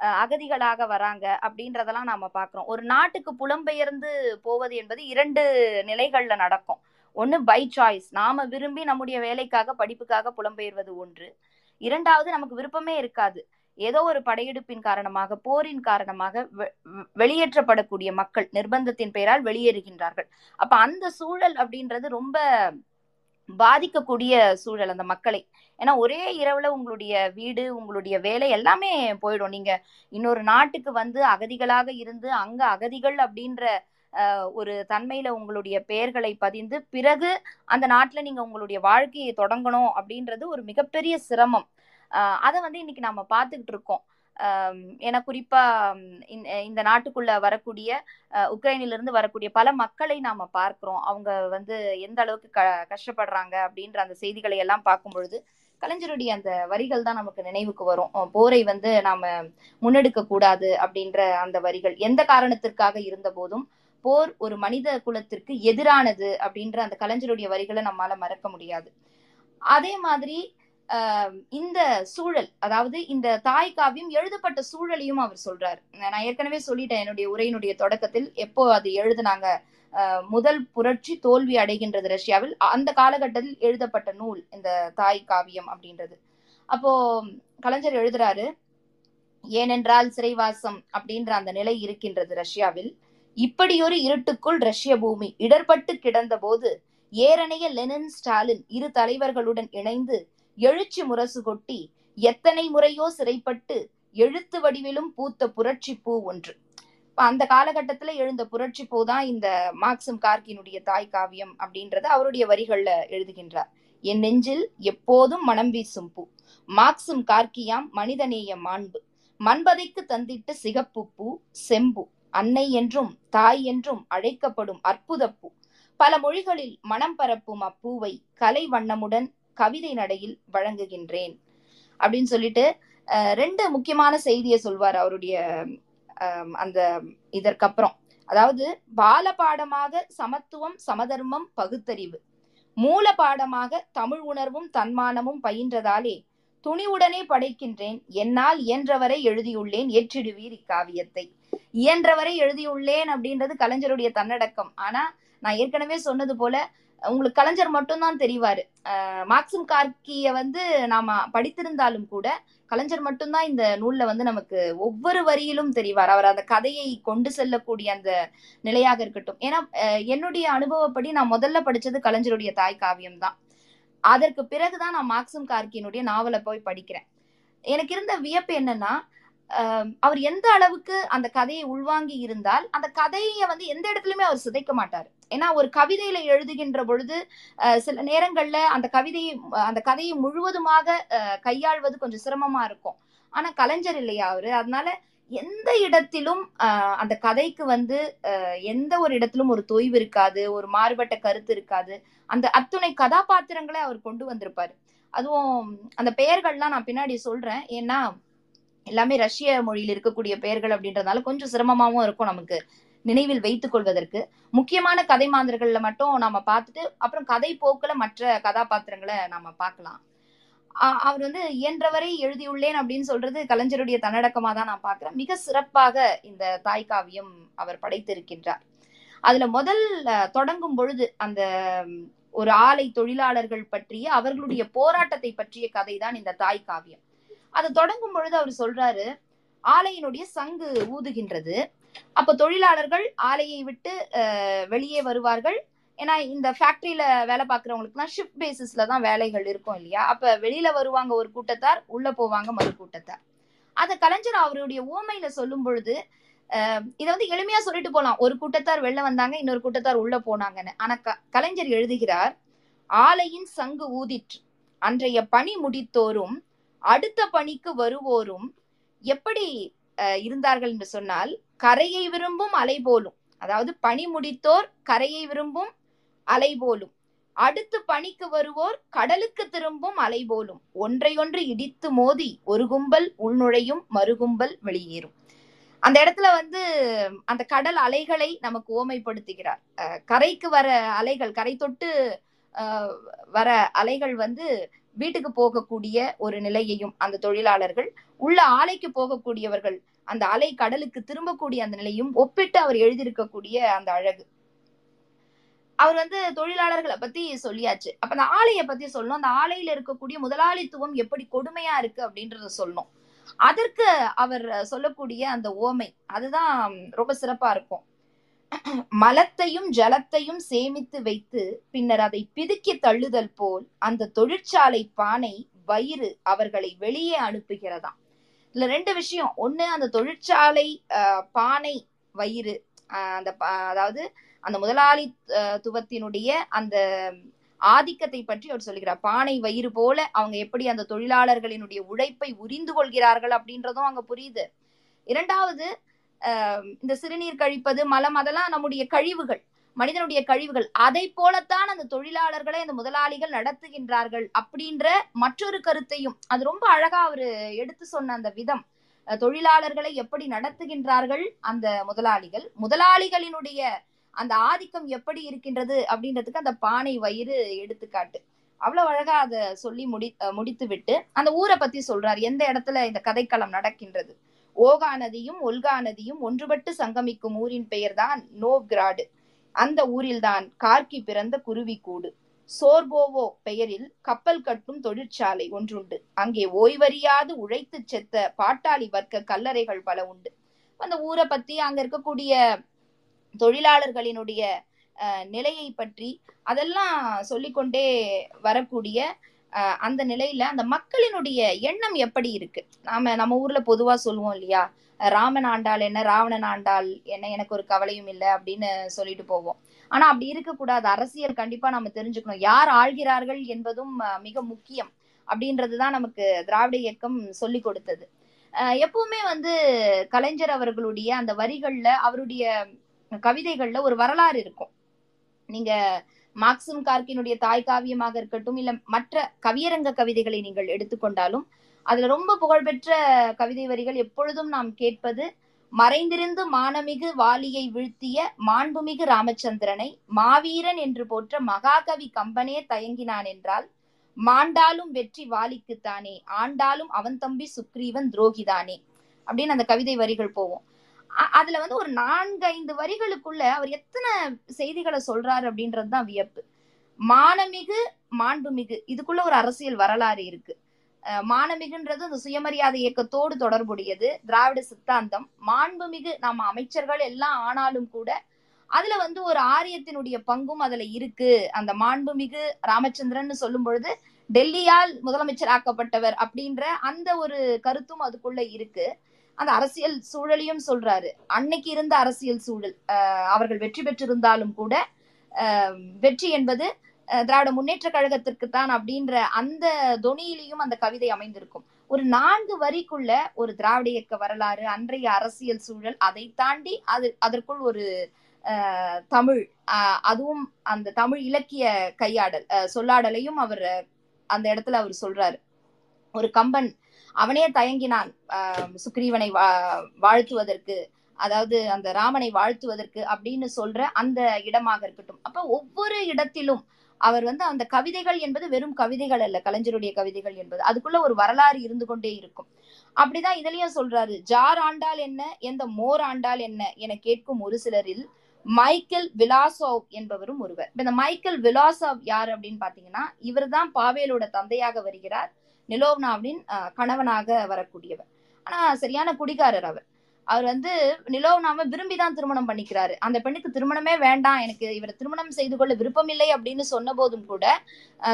அகதிகளாக வராங்க அப்படின்றதெல்லாம் நாம பாக்குறோம். ஒரு நாட்டுக்கு புலம்பெயர்ந்து போவது என்பது இரண்டு நிலைகள்ல நடக்கும். ஒன்று பை சாய்ஸ் நாம விரும்பி நம்முடைய வேலைக்காக படிப்புக்காக புலம்பெயர்வது ஒன்று. இரண்டாவது நமக்கு விருப்பமே இருக்காது. ஏதோ ஒரு படையெடுப்பின் காரணமாக போரின் காரணமாக வெ- வெளியேற்றப்படக்கூடிய மக்கள் நிர்பந்தத்தின் பெயரால் வெளியேறுகின்றார்கள். அப்ப அந்த சூழல் அப்படின்றது ரொம்ப பாதிக்கக்கூடிய சூழல் அந்த மக்களை. ஏன்னா ஒரே இரவுல உங்களுடைய வீடு உங்களுடைய வேலை எல்லாமே போயிடும். நீங்க இன்னொரு நாட்டுக்கு வந்து அகதிகளாக இருந்து அங்க அகதிகள் அப்படின்ற ஒரு தன்மையில உங்களுடைய பெயர்களை பதிந்து பிறகு அந்த நாட்டுல நீங்க உங்களுடைய வாழ்க்கையை தொடங்கணும் அப்படின்றது ஒரு மிகப்பெரிய சிரமம். அதை வந்து இன்னைக்கு நம்ம பார்த்துக்கிட்டு இருக்கோம். ஏன்னா குறிப்பா இந்த- நாட்டுக்குள்ள வரக்கூடிய உக்ரைனிலிருந்து வரக்கூடிய பல மக்களை நாம பார்க்கிறோம். அவங்க வந்து எந்த அளவுக்கு க கஷ்டப்படுறாங்க அப்படின்ற அந்த செய்திகளை எல்லாம் பார்க்கும் பொழுது கலைஞருடைய அந்த வரிகள் தான் நமக்கு நினைவுக்கு வரும். போரை வந்து நாம முன்னெடுக்க கூடாது அப்படின்ற அந்த வரிகள் எந்த காரணத்திற்காக இருந்த போதும் போர் ஒரு மனித குலத்திற்கு எதிரானது அப்படின்ற அந்த கலைஞருடைய வரிகளை நம்மால மறக்க முடியாது. அதே மாதிரி இந்த சூழல் அதாவது இந்த தாய் காவியம் எழுதப்பட்ட சூழலையும் அவர் சொல்றாரு. நான் ஏற்கனவே சொல்லிட்டேன் என்னுடைய உரையினுடைய தொடக்கத்தில் எப்போ அது எழுதுனாங்க முதல் புரட்சி தோல்வி அடைகின்றது ரஷ்யாவில் அந்த காலகட்டத்தில் எழுதப்பட்ட நூல் இந்த தாய் காவியம் அப்படின்றது. அப்போ கலைஞர் எழுதுறாரு ஏனென்றால் சிறைவாசம் அப்படின்ற அந்த நிலை இருக்கின்றது ரஷ்யாவில். இப்படியொரு இருட்டுக்குள் ரஷ்ய பூமி இடர்பட்டு கிடந்த போது ஏறனைய லெனின் ஸ்டாலின் இரு தலைவர்களுடன் இணைந்து எழுச்சி முரசு கொட்டி எத்தனை முறையோ சிறைப்பட்டு எழுத்து வடிவிலும் பூத்த புரட்சி பூ ஒன்று. அந்த காலகட்டத்துல எழுந்த புரட்சி பூ தான் இந்த மார்க்சம் கார்கினுடைய தாய் காவியம் அப்படின்றத அவருடைய வரிகள்ல எழுதுகின்றார். என் நெஞ்சில் எப்போதும் மனம் வீசும் பூ. மார்க்சிம் கார்கியாம் மனிதநேய மாண்பு. மண்பதைக்கு தந்திட்டு சிகப்பு பூ செம்பு. அன்னை என்றும் தாய் என்றும் அழைக்கப்படும் அற்புத பூ. பல மொழிகளில் மனம் பரப்பும் அப்பூவை கலை வண்ணமுடன் கவிதை நடையில் வழங்குகின்றேன். அப்படின்னு சொல்லிட்டு ரெண்டு முக்கியமான செய்தியை சொல்வார் அவருடைய அந்த இதற்கப்புறம். அதாவது பால பாடமாக சமத்துவம் சமதர்மம் பகுத்தறிவு. மூல பாடமாக தமிழ் உணர்வும் தன்மானமும் பயின்றதாலே துணிவுடனே படைக்கின்றேன். என்னால் இயன்றவரை எழுதியுள்ளேன் ஏற்றிடுவீர் இக்காவியத்தை. இயன்றவரை எழுதியுள்ளேன் அப்படின்றது கலைஞருடைய தன்னடக்கம். ஆனா நான் ஏற்கனவே சொன்னது போல உங்களுக்கு கலைஞர் மட்டும்தான் தெரிவாரு. மார்க்சிம் கார்கிய வந்து நாம படித்திருந்தாலும் கூட கலைஞர் மட்டும்தான் இந்த நூல்ல வந்து நமக்கு ஒவ்வொரு வரியிலும் தெரிவார். அவர் அந்த கதையை கொண்டு செல்லக்கூடிய அந்த நிலையாக இருக்கட்டும். ஏன்னா என்னுடைய அனுபவப்படி நான் முதல்ல படிச்சது கலைஞருடைய தாய் காவியம் தான் அதற்கு பிறகுதான் நான் மார்க்சிம் கார்கியினுடைய நாவலை போய் படிக்கிறேன். எனக்கு இருந்த வியப்பு என்னன்னா அவர் எந்த அளவுக்கு அந்த கதையை உள்வாங்கி இருந்தால் அந்த கதையை வந்து எந்த இடத்துலயுமே அவர் சிதைக்க மாட்டார். ஏன்னா ஒரு கவிதையில எழுதுகின்ற பொழுது ஆஹ் சில நேரங்கள்ல அந்த கவிதையை அந்த கதையை முழுவதுமாக கையாள்வது கொஞ்சம் சிரமமா இருக்கும். ஆனா கலைஞர் இல்லையா அவரு? அதனால எந்த இடத்திலும் ஆஹ் அந்த கதைக்கு வந்து எந்த ஒரு இடத்திலும் ஒரு தொய்வு இருக்காது ஒரு மாறுபட்ட கருத்து இருக்காது. அந்த அத்துணை கதாபாத்திரங்களை அவர் கொண்டு வந்திருப்பாரு. அதுவும் அந்த பெயர்கள்லாம் நான் பின்னாடி சொல்றேன். ஏன்னா எல்லாமே ரஷ்ய மொழியில் இருக்கக்கூடிய பெயர்கள் அப்படின்றதுனால கொஞ்சம் சிரமமாவும் இருக்கும் நமக்கு. நினைவில் வைத்துக் கொள்வதற்கு. முக்கியமான கதை மாந்தர்கள்ல மட்டும் நாம பார்த்துட்டு அப்புறம் கதை போக்குல மற்ற கதாபாத்திரங்களை நாம பார்க்கலாம். அவர் வந்து இயன்றவரை எழுதியுள்ளேன் அப்படின்னு சொல்றது கலைஞருடைய தன்னடக்கமா தான் நான் பாக்குறேன் மிக சிறப்பாக இந்த தாய் காவியம் அவர் படைத்திருக்கின்றார். அதுல முதல் தொடங்கும் பொழுது அந்த ஒரு ஆலை தொழிலாளர்கள் பற்றிய அவர்களுடைய போராட்டத்தை பற்றிய கதை தான் இந்த தாய் காவியம். அது தொடங்கும் பொழுது அவர் சொல்றாரு ஆலையினுடைய சங்கு ஊதுகின்றது. அப்ப தொழிலாளர்கள் ஆலையை விட்டு அஹ், வெளியே வருவார்கள். ஏன்னா இந்த ஃபேக்டரியில வேலை பார்க்கறவங்களுக்குலாம் ஷிஃப்ட் பேசிஸ்ல தான் வேலைகள் இருக்கும் இல்லையா? அப்ப வெளியில வருவாங்க ஒரு கூட்டத்தார் உள்ள போவாங்க மறு கூட்டத்தார். அத கலைஞர் அவருடைய ஊமையில சொல்லும் பொழுது அஹ், இதை வந்து எளிமையா சொல்லிட்டு போலாம். ஒரு கூட்டத்தார் வெளில வந்தாங்க இன்னொரு கூட்டத்தார் உள்ள போனாங்கன்னு. ஆனா க- கலைஞர் எழுதுகிறார் ஆலையின் சங்கு ஊதிற்று. அன்றைய பணி முடித்தோரும் அடுத்த பணிக்கு வருவோரும் எப்படி அஹ், இருந்தார்கள்? என்று சொன்னால் கரையை விரும்பும் அலை போலும். அதாவது பணி முடித்தோர் கரையை விரும்பும் அலை போலும். அடுத்து பணிக்கு வருவோர் கடலுக்கு திரும்பும் அலை போலும். ஒன்றையொன்று இடித்து மோதி ஒரு கும்பல் உள்நுழையும் மறுகும்பல் வெளியேறும். அந்த இடத்துல வந்து அந்த கடல் அலைகளை நமக்கு ஓமைப்படுத்துகிறார். அஹ், கரைக்கு வர அலைகள் கரை தொட்டு வர அலைகள் வந்து வீட்டுக்கு போகக்கூடிய ஒரு நிலையையும் அந்த தொழிலாளர்கள் உள்ள ஆலைக்கு போகக்கூடியவர்கள் அந்த அலை கடலுக்கு திரும்பக்கூடிய அந்த நிலையும் ஒப்பிட்டு அவர் எழுதியிருக்கக்கூடிய அந்த அழகு. அவர் வந்து தொழிலாளர்களை பத்தி சொல்லியாச்சு. அப்ப அந்த ஆலையை பத்தி சொல்லணும். அந்த ஆலையில இருக்கக்கூடிய முதலாளித்துவம் எப்படி கொடுமையா இருக்கு அப்படின்றத சொல்லணும். அதற்கு அவர் சொல்லக்கூடிய அந்த ஓமை அதுதான் ரொம்ப சிறப்பா இருக்கும். மலத்தையும் ஜலத்தையும் சேமித்து வைத்து பின்னர் அதை பிதுக்கி தள்ளுதல் போல் அந்த தொழிற்சாலை பானை வயிறு அவர்களை வெளியே அனுப்புகிறதாம். இதுல ரெண்டு விஷயம். ஒண்ணு அந்த தொழிற்சாலை பானை வயிறு அந்த அதாவது அந்த முதலாளித்துவத்தினுடைய அந்த ஆதிக்கத்தை பற்றி அவர் சொல்லுகிறார். பானை வயிறு போல அவங்க எப்படி அந்த தொழிலாளர்களினுடைய உழைப்பை உரிந்து கொள்கிறார்கள் அப்படின்றதும் அங்க புரியுது. இரண்டாவது இந்த சிறுநீர் கழிப்பது மலம் அதெல்லாம் நம்முடைய கழிவுகள். மனிதனுடைய கழிவுகள். அதை போலத்தான் அந்த தொழிலாளர்களை அந்த முதலாளிகள் நடத்துகின்றார்கள் அப்படின்ற மற்றொரு கருத்தையும் அது ரொம்ப அழகா அவரு எடுத்து சொன்ன அந்த விதம். தொழிலாளர்களை எப்படி நடத்துகின்றார்கள் அந்த முதலாளிகள்? முதலாளிகளினுடைய அந்த ஆதிக்கம் எப்படி இருக்கின்றது அப்படின்றதுக்கு அந்த பானை வயிறு எடுத்துக்காட்டு. அவ்வளவு அழகா அதை சொல்லி முடி முடித்து விட்டு அந்த ஊரை பத்தி சொல்றாரு. எந்த இடத்துல இந்த கதைக்களம் நடக்கின்றது? ஓகா நதியும் ஒல்கா நதியும் ஒன்றுபட்டு சங்கமிக்கும் ஊரின் பெயர்தான் நோவ்கிராடு. அந்த ஊரில்தான் கார்கி பிறந்த குருவிக்கூடு சோர்போவோ பெயரில் கப்பல் கட்டும் தொழிற்சாலை ஒன்றுண்டு. அங்கே ஓய்வறியாது உழைத்து செத்த பாட்டாளி வர்க்க கல்லறைகள் பல உண்டு. அந்த ஊரை பத்தி அங்க இருக்கக்கூடிய தொழிலாளர்களினுடைய அஹ், நிலையை பற்றி அதெல்லாம் சொல்லிக்கொண்டே வரக்கூடிய அந்த நிலையில அந்த மக்களினுடைய எண்ணம் எப்படி இருக்கு? நாம நம்ம ஊர்ல பொதுவா சொல்லுவோம் இல்லையா? ராமன் ஆண்டாள் என்ன ராவணன் ஆண்டாள் என்ன எனக்கு ஒரு கவலையும் இல்லை அப்படின்னு சொல்லிட்டு போவோம். ஆனா அப்படி இருக்கக்கூடாது. அரசியல் கண்டிப்பா நம்ம தெரிஞ்சுக்கணும். யார் ஆள்கிறார்கள் என்பதும் மிக முக்கியம் அப்படின்றதுதான் நமக்கு திராவிட இயக்கம் சொல்லி கொடுத்தது. எப்பவுமே வந்து கலைஞர் அவர்களுடைய அந்த வரிகள்ல அவருடைய கவிதைகள்ல ஒரு வரலாறு இருக்கும். நீங்க மார்க்சிம் கார்கினுடைய தாய் காவியமாக இருக்கட்டும் இல்ல மற்ற கவியரங்க கவிதைகளை நீங்கள் எடுத்துக்கொண்டாலும் அதுல ரொம்ப புகழ்பெற்ற கவிதை வரிகள் எப்பொழுதும் நாம் கேட்பது மறைந்திருந்து மானமிகு வாலியை வீழ்த்திய மாண்புமிகு ராமச்சந்திரனை மாவீரன் என்று போற்ற மகாகவி கம்பனே தயங்கினான் என்றால் மாண்டாலும் வெற்றி வாலிக்குத்தானே ஆண்டாலும் அவன் தம்பி சுக்ரீவன் துரோகிதானே அப்படின்னு அந்த கவிதை வரிகள் போவோம். அதுல வந்து ஒரு நான்கு ஐந்து வரிகளுக்குள்ள அவர் எத்தனை செய்திகளை சொல்றாரு அப்படின்றதுதான் வியப்பு. மானமிகு மாண்புமிகு. இதுக்குள்ள ஒரு அரசியல் வரலாறு இருக்கு. மானமிகுன்றது அந்த சுயமரியாதை இயக்கத்தோடு தொடர்புடையது திராவிட சித்தாந்தம். மாண்புமிகு நம்ம அமைச்சர்கள் எல்லாம் ஆனாலும் கூட அதுல வந்து ஒரு ஆரியத்தினுடைய பங்கும் அதுல இருக்கு. அந்த மாண்புமிகு ராமச்சந்திரன் சொல்லும் பொழுது டெல்லியால் முதலமைச்சர் ஆக்கப்பட்டவர் அப்படின்ற அந்த ஒரு கருத்தும் அதுக்குள்ள இருக்கு. அந்த அரசியல் சூழலையும் சொல்றாரு. அன்னைக்கு இருந்த அரசியல் சூழல் அவர்கள் வெற்றி பெற்றிருந்தாலும் கூட வெற்றி என்பது திராவிட முன்னேற்ற கழகத்திற்கு தான் அப்படின்ற அந்த தொனியிலையும் அந்த கவிதை அமைந்திருக்கும். ஒரு நான்கு வரிக்குள்ள ஒரு திராவிட இயக்க வரலாறு அன்றைய அரசியல் சூழல் அதை தாண்டி அது அதற்குள் ஒரு தமிழ் அதுவும் அந்த தமிழ் இலக்கிய கையாடல் சொல்லாடலையும் அவர் அந்த இடத்துல அவர் சொல்றாரு. ஒரு கம்பன் அவனே தயங்கினான். சுக்ரீவனை வா- வாழ்த்துவதற்கு அதாவது அந்த ராமனை வாழ்த்துவதற்கு அப்படின்னு சொல்ற அந்த இடமாக இருக்கட்டும். அப்ப ஒவ்வொரு இடத்திலும் அவர் வந்து அந்த கவிதைகள் என்பது வெறும் கவிதைகள் அல்ல கலைஞருடைய கவிதைகள் என்பது. அதுக்குள்ள ஒரு வரலாறு இருந்து கொண்டே இருக்கும். அப்படிதான் இதுலயும் சொல்றாரு ஜார் ஆண்டால் என்ன? எந்த மோர் ஆண்டால் என்ன? என கேட்கும் ஒரு சிலரில் மைக்கேல் விலாசோவ் என்பவரும் ஒருவர். இந்த மைக்கேல் விலாசோவ் யார் அப்படின்னு பாத்தீங்கன்னா இவர்தான் பாவேலோட தந்தையாக வருகிறார். நிலோவ்னாவின் கணவனாக வரக்கூடியவர். ஆனா சரியான குடிகாரர் அவர். அவர் வந்து நிலோவ்னாவை விரும்பிதான் திருமணம் பண்ணிக்கிறாரு. அந்த பெண்ணுக்கு திருமணமே வேண்டாம். எனக்கு இவரை திருமணம் செய்து கொள்ள விருப்பமில்லை அப்படின்னு சொன்ன போதும் கூட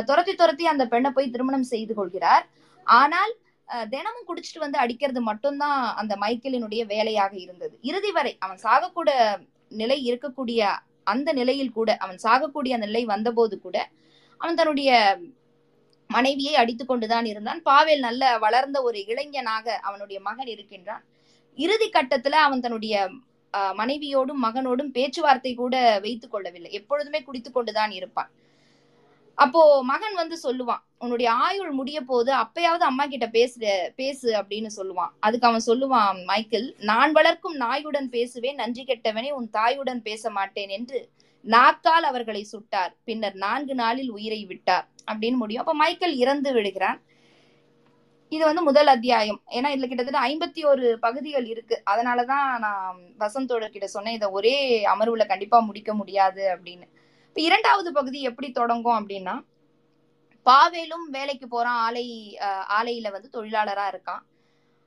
துரத்தி துரத்தி அந்த பெண்ணை போய் திருமணம் செய்து கொள்கிறார். ஆனால் அஹ், தினமும் குடிச்சிட்டு வந்து அடிக்கிறது மட்டும்தான் அந்த மைக்கேலினுடைய வேலையாக இருந்தது. இறுதி வரை அவன் சாகக்கூட நிலை இருக்கக்கூடிய அந்த நிலையில் கூட அவன் சாகக்கூடிய அந்த நிலை வந்தபோது கூட அவன் தன்னுடைய மனைவியை அடித்து கொண்டுதான் இருந்தான். பாவேல் நல்ல வளர்ந்த ஒரு இளைஞனாக அவனுடைய மகன் இருக்கின்றான். இறுதி கட்டத்துல அவன் தன்னுடைய மனைவியோடும் மகனோடும் பேச்சுவார்த்தை கூட வைத்துக் கொள்ளவில்லை. எப்பொழுதுமே குடித்து கொண்டுதான் இருப்பான். அப்போ மகன் வந்து சொல்லுவான் உன்னுடைய ஆயுள் முடிய போது அப்பயாவது அம்மா கிட்ட பேசு பேசு அப்படின்னு சொல்லுவான். அதுக்கு அவன் சொல்லுவான் மைக்கேல் நான் வளர்க்கும் நாயுடன் பேசுவேன் நன்றி கெட்டவனே உன் தாயுடன் பேச மாட்டேன் என்று நாக்கால் அவர்களை சுட்டார். பின்னர் நான்கு நாளில் உயிரை விட்டார். அப்படின்னு முடியும். அப்ப மைக்கேல் இறந்து விடுகிறான். இது வந்து முதல் அத்தியாயம். ஏன்னா இதுல கிட்டத்தட்ட ஐம்பத்தி ஒரு பகுதிகள் இருக்கு. அதனாலதான் நான் வசந்தோட கிட்ட சொன்னேன் இதை ஒரே அமர்வுல கண்டிப்பா முடிக்க முடியாது அப்படின்னு. இப்ப இரண்டாவது பகுதி எப்படி தொடங்கும் அப்படின்னா பாவேலும் வேலைக்கு போறான். ஆலை ஆலையில வந்து தொழிலாளரா இருக்கான்.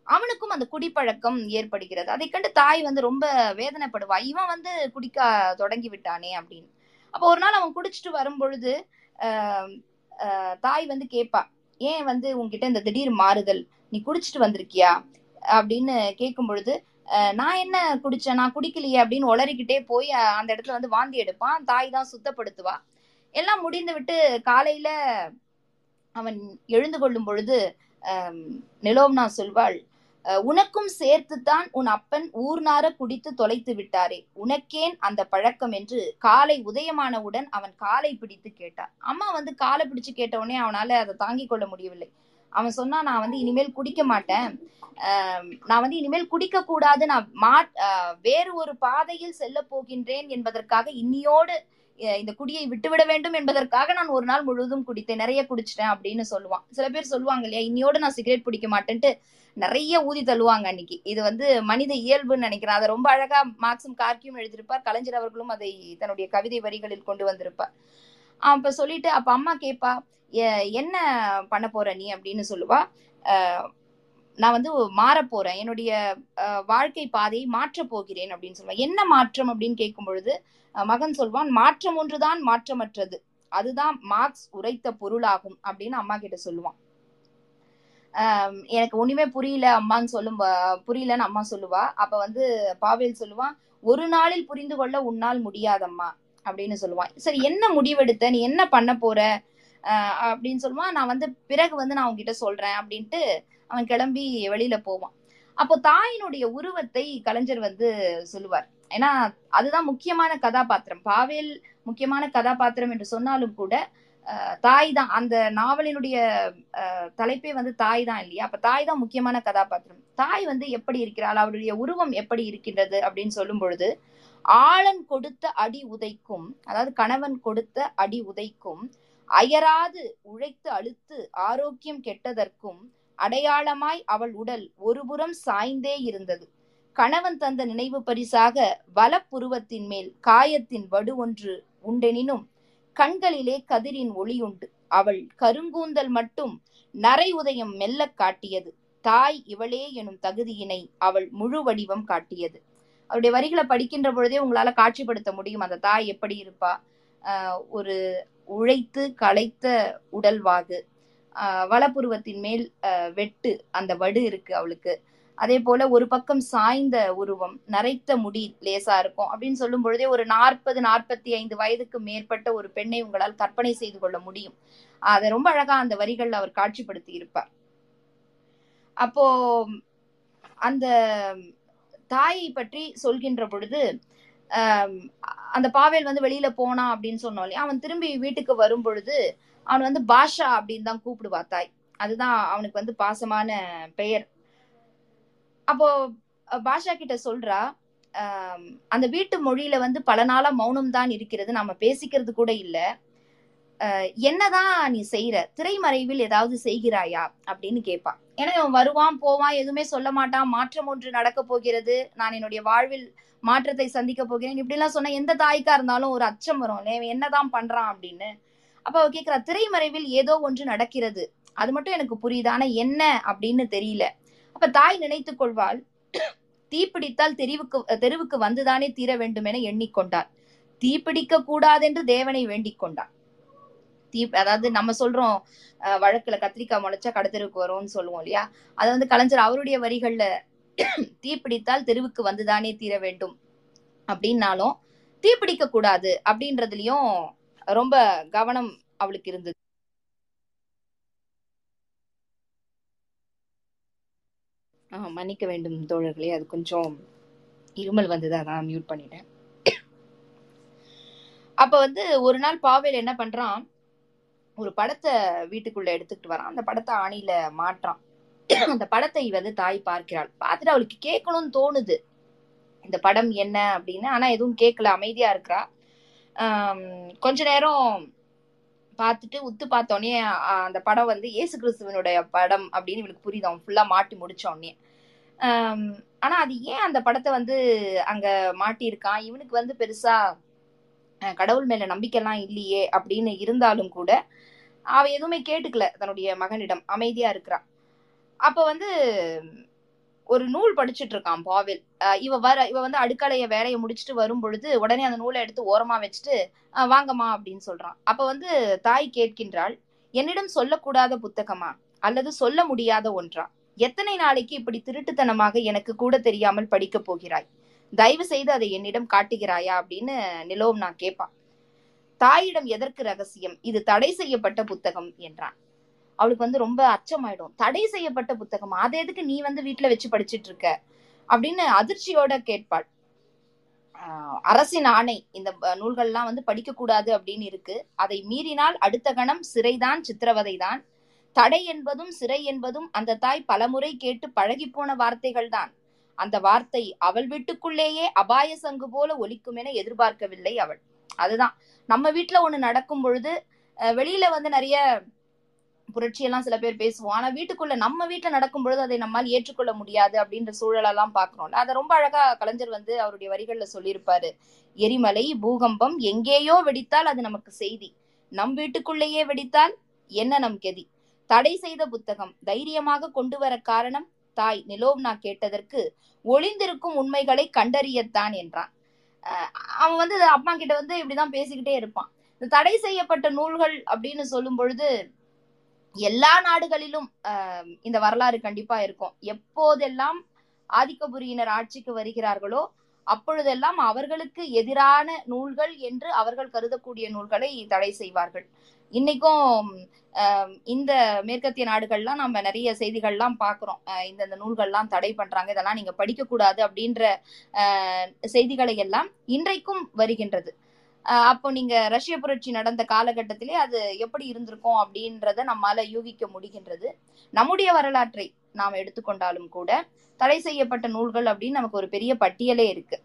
அவனுக்கும் அந்த குடிப்பழக்கம் ஏற்படுகிறது. அதை கண்டு தாய் வந்து ரொம்ப வேதனைப்படுவா. இவன் வந்து குடிக்க தொடங்கி விட்டானே அப்படின்னு. அப்போ ஒரு நாள் அவன் குடிச்சிட்டு வரும்பொழுது ஆஹ் தாய் வந்து கேட்பா ஏன் வந்து உங்ககிட்ட இந்த திடீர் மாறுதல்? நீ குடிச்சிட்டு வந்திருக்கியா? அப்படின்னு கேட்கும் பொழுது நான் என்ன குடிச்சேன்? நான் குடிக்கலையே? அப்படின்னு உளறிக்கிட்டே போய் அந்த இடத்துல வந்து வாந்தி எடுப்பான். தாய் தான் சுத்தப்படுத்துவா. எல்லாம் முடிந்து விட்டு காலையில அவன் எழுந்து கொள்ளும் பொழுது நிலோம்னா சொல்வாள் உனக்கும் சேர்த்துத்தான் உன் அப்பன் ஊர்நார குடித்து தொலைத்து விட்டாரே. உனக்கேன் அந்த பழக்கம் என்று காலை உதயமானவுடன் அவன் காலை பிடித்து கேட்டான். அம்மா வந்து காலை பிடிச்சு கேட்ட உடனே அவனால அதை தாங்கிக் கொள்ள முடியவில்லை. அவன் சொன்னா நான் வந்து இனிமேல் குடிக்க மாட்டேன். ஆஹ் நான் வந்து இனிமேல் குடிக்க கூடாது. நான் மா வேறு ஒரு பாதையில் செல்ல போகின்றேன் என்பதற்காக இன்னியோடு இந்த குடியை விட்டுவிட வேண்டும் என்பதற்காக நான் ஒரு நாள் முழுவதும் குடித்தேன். நிறைய குடிச்சிட்டேன் அப்படின்னு சொல்லுவான். சில பேர் சொல்லுவாங்க இல்லையா இன்னியோடு நான் சிகரெட் பிடிக்க மாட்டேன்ட்டு நிறைய ஊதி தள்ளுவாங்க அன்னைக்கு. இது வந்து மனித இயல்புன்னு நினைக்கிறேன். அதை ரொம்ப அழகா மார்க்சும் கார்கியும் எழுதியிருப்பார். கலைஞர் அவர்களும் அதை தன்னுடைய கவிதை வரிகளில் கொண்டு வந்திருப்பார். அப்ப சொல்லிட்டு அப்ப அம்மா கேப்பா என்ன பண்ண போற நீ? அப்படின்னு சொல்லுவா. நான் வந்து மாற போறேன். என்னுடைய அஹ், வாழ்க்கை பாதையை மாற்றப் போகிறேன் அப்படின்னு சொல்லுவான் என்ன மாற்றம் அப்படின்னு கேட்கும் பொழுது மகன் சொல்வான் மாற்றம் ஒன்றுதான் மாற்றமற்றது. அதுதான் மார்க்ஸ் உரைத்த பொருளாகும் அப்படின்னு அம்மா கிட்ட சொல்லுவான் ஆஹ் எனக்கு ஒண்ணுமே புரியல அம்மான்னு சொல்லும் புரியலன்னு அம்மா சொல்லுவா. அப்ப வந்து பாவேல் சொல்லுவான் ஒரு நாளில் புரிந்து கொள்ள உன்னால் முடியாதம்மா அப்படின்னு சொல்லுவான் சரி என்ன முடிவெடுத்த? நீ என்ன பண்ண போற? ஆஹ் அப்படின்னு சொல்லுவான் நான் வந்து பிறகு வந்து நான் உங்ககிட்ட சொல்றேன் அப்படின்ட்டு அவன் கிளம்பி வெளியில போவான். அப்போ தாயினுடைய உருவத்தை கலைஞர் வந்து சொல்லுவார். ஏன்னா அதுதான் முக்கியமான கதாபாத்திரம். பாவேல் முக்கியமான கதாபாத்திரம் என்று சொன்னாலும் கூட தாய் தான் அந்த நாவலினுடைய அஹ், தலைப்பே வந்து தாய் தான் இல்லையா? அப்ப தாய் தான் முக்கியமான கதாபாத்திரம். தாய் வந்து எப்படி இருக்கிறாள்? அவருடைய உருவம் எப்படி இருக்கின்றது? அப்படின்னு சொல்லும் பொழுது ஆளன் கொடுத்த அடி உதைக்கும் அதாவது கணவன் கொடுத்த அடி உதைக்கும் அயராது உழைத்து அழுத்து ஆரோக்கியம் கெட்டதற்கும் அடையாளமாய் அவள் உடல் ஒருபுறம் சாய்ந்தே இருந்தது. கணவன் தந்த நினைவு பரிசாக வலப்புருவத்தின் மேல் காயத்தின் வடு ஒன்று உண்டெனினும் கண்களிலே கதிரின் ஒளியுண்டு. அவள் கருங்கூந்தல் மட்டும் நரை உதயம் மெல்லக் காட்டியது. தாய் இவளே எனும் தகுதியினை அவள் முழு வடிவம் காட்டியது. அவருடைய வரிகளை படிக்கின்ற பொழுதே உங்களால காட்சிப்படுத்த முடியும். அந்த தாய் எப்படி இருப்பா? ஒரு உழைத்து களைத்த உடல்வாகு. வலப்புருவத்தின் மேல் வெட்டு அந்த வடு இருக்கு அவளுக்கு. அதே போல ஒரு பக்கம் சாய்ந்த உருவம் நரைத்த முடி லேசா இருக்கும் அப்படின்னு சொல்லும் பொழுதே ஒரு நாற்பது நாற்பத்தி ஐந்து வயதுக்கு மேற்பட்ட ஒரு பெண்ணை உங்களால் கற்பனை செய்து கொள்ள முடியும். அதை ரொம்ப அழகா அந்த வரிகள்ல அவர் காட்சிப்படுத்தி இருப்பார். அப்போ அந்த தாயை பற்றி சொல்கின்ற பொழுது அந்த பாவேல் வந்து வெளியில போனா அப்படின்னு சொன்னோம் இல்லையா? அவன் திரும்பி வீட்டுக்கு வரும் பொழுது அவன் வந்து பாஷா அப்படின்னு தான் கூப்பிடுவா தாய். அதுதான் அவனுக்கு வந்து பாசமான பெயர். அப்போ பாஷா கிட்ட சொல்றா அந்த வீட்டு மொழியில வந்து பல நாளா மௌனம் தான் இருக்கிறது. நாம பேசிக்கிறது கூட இல்ல. என்னதான் நீ செய்யற திரைமறைவில் ஏதாவது செய்கிறாயா? அப்படின்னு கேட்பா ஏன்னா இவன் வருவான் போவான் எதுவுமே சொல்ல மாட்டான். மாற்றம் ஒன்று நடக்க போகிறது. நான் என்னுடைய வாழ்வில் மாற்றத்தை சந்திக்க போகிறேன். இப்படிலாம் எல்லாம் சொன்னா எந்த தாய்க்கா இருந்தாலும் ஒரு அச்சம் வரும். என்னதான் பண்றான்? அப்படின்னு. அப்ப அவ கேக்குறா திரைமறைவில் ஏதோ ஒன்று நடக்கிறது. அது மட்டும் எனக்கு புரியுது? ஆனா என்ன? அப்படின்னு தெரியல. அப்ப தாய் நினைத்து கொள்வாள் தீப்பிடித்தால் தெருவுக்கு தெருவுக்கு வந்துதானே தீர வேண்டும் என எண்ணிக்கொண்டாள். தீப்பிடிக்க கூடாதென்று தேவனை வேண்டிக் கொண்டாள். தீ அதாவது நம்ம சொல்றோம் வழக்குல கத்திரிக்காய் முளைச்சா கடத்தெருவுக்கு வரும்னு சொல்லுவோம் இல்லையா? அதை வந்து கலைஞர் அவருடைய வரிகள்ல தீப்பிடித்தால் தெருவுக்கு வந்துதானே தீர வேண்டும். அப்படின்னாலும் தீப்பிடிக்க கூடாது அப்படின்றதுலயும் ரொம்ப கவனம் அவளுக்கு இருந்தது. ஆஹ் மன்னிக்க வேண்டும் தோழர்களே அது கொஞ்சம் இருமல் வந்தது அதான் மியூட் பண்ணிட்டேன். அப்ப வந்து ஒரு நாள் பாவேல் என்ன பண்றான்? ஒரு படத்தை வீட்டுக்குள்ள எடுத்துக்கிட்டு வரான். அந்த படத்தை ஆணியில மாற்றான் அந்த படத்தை வந்து தாய் பார்க்கிறாள். பார்த்துட்டு அவளுக்கு கேட்கணும்னு தோணுது. இந்த படம் என்ன அப்படின்னு ஆனா எதுவும் கேட்கல. அமைதியா இருக்கிறா. கொஞ்ச நேரம் பார்த்துட்டு உத்து பார்த்தோன்னே அந்த படம் வந்து இயேசு கிறிஸ்துவனுடைய படம் அப்படின்னு இவளுக்கு புரியுது. அவன் ஃபுல்லாக மாட்டி முடிச்சோடனே ஆனால் அது ஏன் அந்த படத்தை வந்து அங்கே மாட்டியிருக்கான்? இவனுக்கு வந்து பெருசாக கடவுள் மேலே நம்பிக்கைலாம் இல்லையே அப்படின்னு இருந்தாலும் கூட அவ எதுவுமே கேட்டுக்கல தன்னுடைய மகனிடம். அமைதியாக இருக்கிறான் அப்போ வந்து ஒரு நூல் படிச்சுட்டு இருக்கான் பாவில் இவ வர இவ வந்து அடுக்கலைய வேலையை முடிச்சுட்டு வரும் பொழுது உடனே அந்த நூலை எடுத்து ஓரமா வச்சுட்டு வாங்கம்மா அப்படின்னு சொல்றான். அப்ப வந்து தாய் கேட்கின்றாள் என்னிடம் சொல்லக்கூடாத புத்தகமா? அல்லது சொல்ல முடியாத ஒன்றா? எத்தனை நாளைக்கு இப்படி திருட்டுத்தனமாக எனக்கு கூட தெரியாமல் படிக்க போகிறாய்? தயவு செய்து அதை என்னிடம் காட்டுகிறாயா? அப்படின்னு நிலோம் நான் கேட்பான். தாயிடம் எதற்கு ரகசியம்? இது தடை செய்யப்பட்ட புத்தகம் என்றான். அவளுக்கு வந்து ரொம்ப அச்சமாயிடும். தடை செய்யப்பட்ட புத்தகம். அதை எதுக்கு நீ வந்து வீட்டுல வச்சு படிச்சிட்டு இருக்க? அப்படின்னு அதிர்ச்சியோட கேட்பாள். அரசின் ஆணை. இந்த நூல்கள்லாம் வந்து படிக்க கூடாது அப்படின்னு இருக்கு. அதை மீறினால் அடுத்த கணம் சிறைதான் சித்திரவதைதான். தடை என்பதும் சிறை என்பதும் அந்த தாய் பலமுறை கேட்டு பழகி போன வார்த்தைகள் தான் அந்த வார்த்தை அவள் வீட்டுக்குள்ளேயே அபாய சங்கு போல ஒலிக்கும் என எதிர்பார்க்கவில்லை அவள். அதுதான். நம்ம வீட்டுல ஒண்ணு நடக்கும் பொழுது வெளியில வந்து நிறைய புரட்சியெல்லாம் சில பேர் பேசுவோம். ஆனா வீட்டுக்குள்ள நம்ம வீட்டுல நடக்கும் பொழுது அதை நம்மால் ஏற்றுக்கொள்ள முடியாது அப்படின்ற சூழலெல்லாம் பாக்குறோம்ல அதை ரொம்ப அழகா கலைஞர் வந்து அவருடைய வரிகள்ல சொல்லியிருப்பாரு. எரிமலை பூகம்பம் எங்கேயோ வெடித்தால் அது நமக்கு செய்தி. நம் வீட்டுக்குள்ளேயே வெடித்தால் என்ன நம் கெதி? தடை செய்த புத்தகம் தைரியமாக கொண்டு வர காரணம் தாய் நிலோவ்னா கேட்டதற்கு ஒளிந்திருக்கும் உண்மைகளை கண்டறியத்தான் என்றான். அவன் வந்து அப்பா கிட்ட வந்து இப்படிதான் பேசிக்கிட்டே இருப்பான். இந்த தடை செய்யப்பட்ட நூல்கள் அப்படின்னு சொல்லும் பொழுது எல்லா நாடுகளிலும் இந்த வரலாறு கண்டிப்பா இருக்கும். எப்போதெல்லாம் ஆதிக்கபுரியினர் ஆட்சிக்கு வருகிறார்களோ அப்பொழுதெல்லாம் அவர்களுக்கு எதிரான நூல்கள் என்று அவர்கள் கருதக்கூடிய நூல்களை தடை செய்வார்கள். இன்னைக்கும் ஆஹ் இந்த மேற்கத்திய நாடுகள்லாம் நம்ம நிறைய செய்திகள்லாம் பார்க்கிறோம். ஆஹ் இந்தந்த நூல்கள்லாம் தடை பண்றாங்க இதெல்லாம் நீங்க படிக்க கூடாது அப்படின்ற ஆஹ் செய்திகளை எல்லாம் இன்றைக்கும் வருகின்றது. அப்போ நீங்க ரஷ்ய புரட்சி நடந்த காலகட்டத்திலே அது எப்படி இருந்திருக்கும் அப்படின்றத நம்மால யூகிக்க முடிகின்றது. நம்முடைய வரலாற்றை நாம் எடுத்துக்கொண்டாலும் கூட தடை செய்யப்பட்ட நூல்கள் அப்படின்னு நமக்கு ஒரு பெரிய பட்டியலே இருக்கு.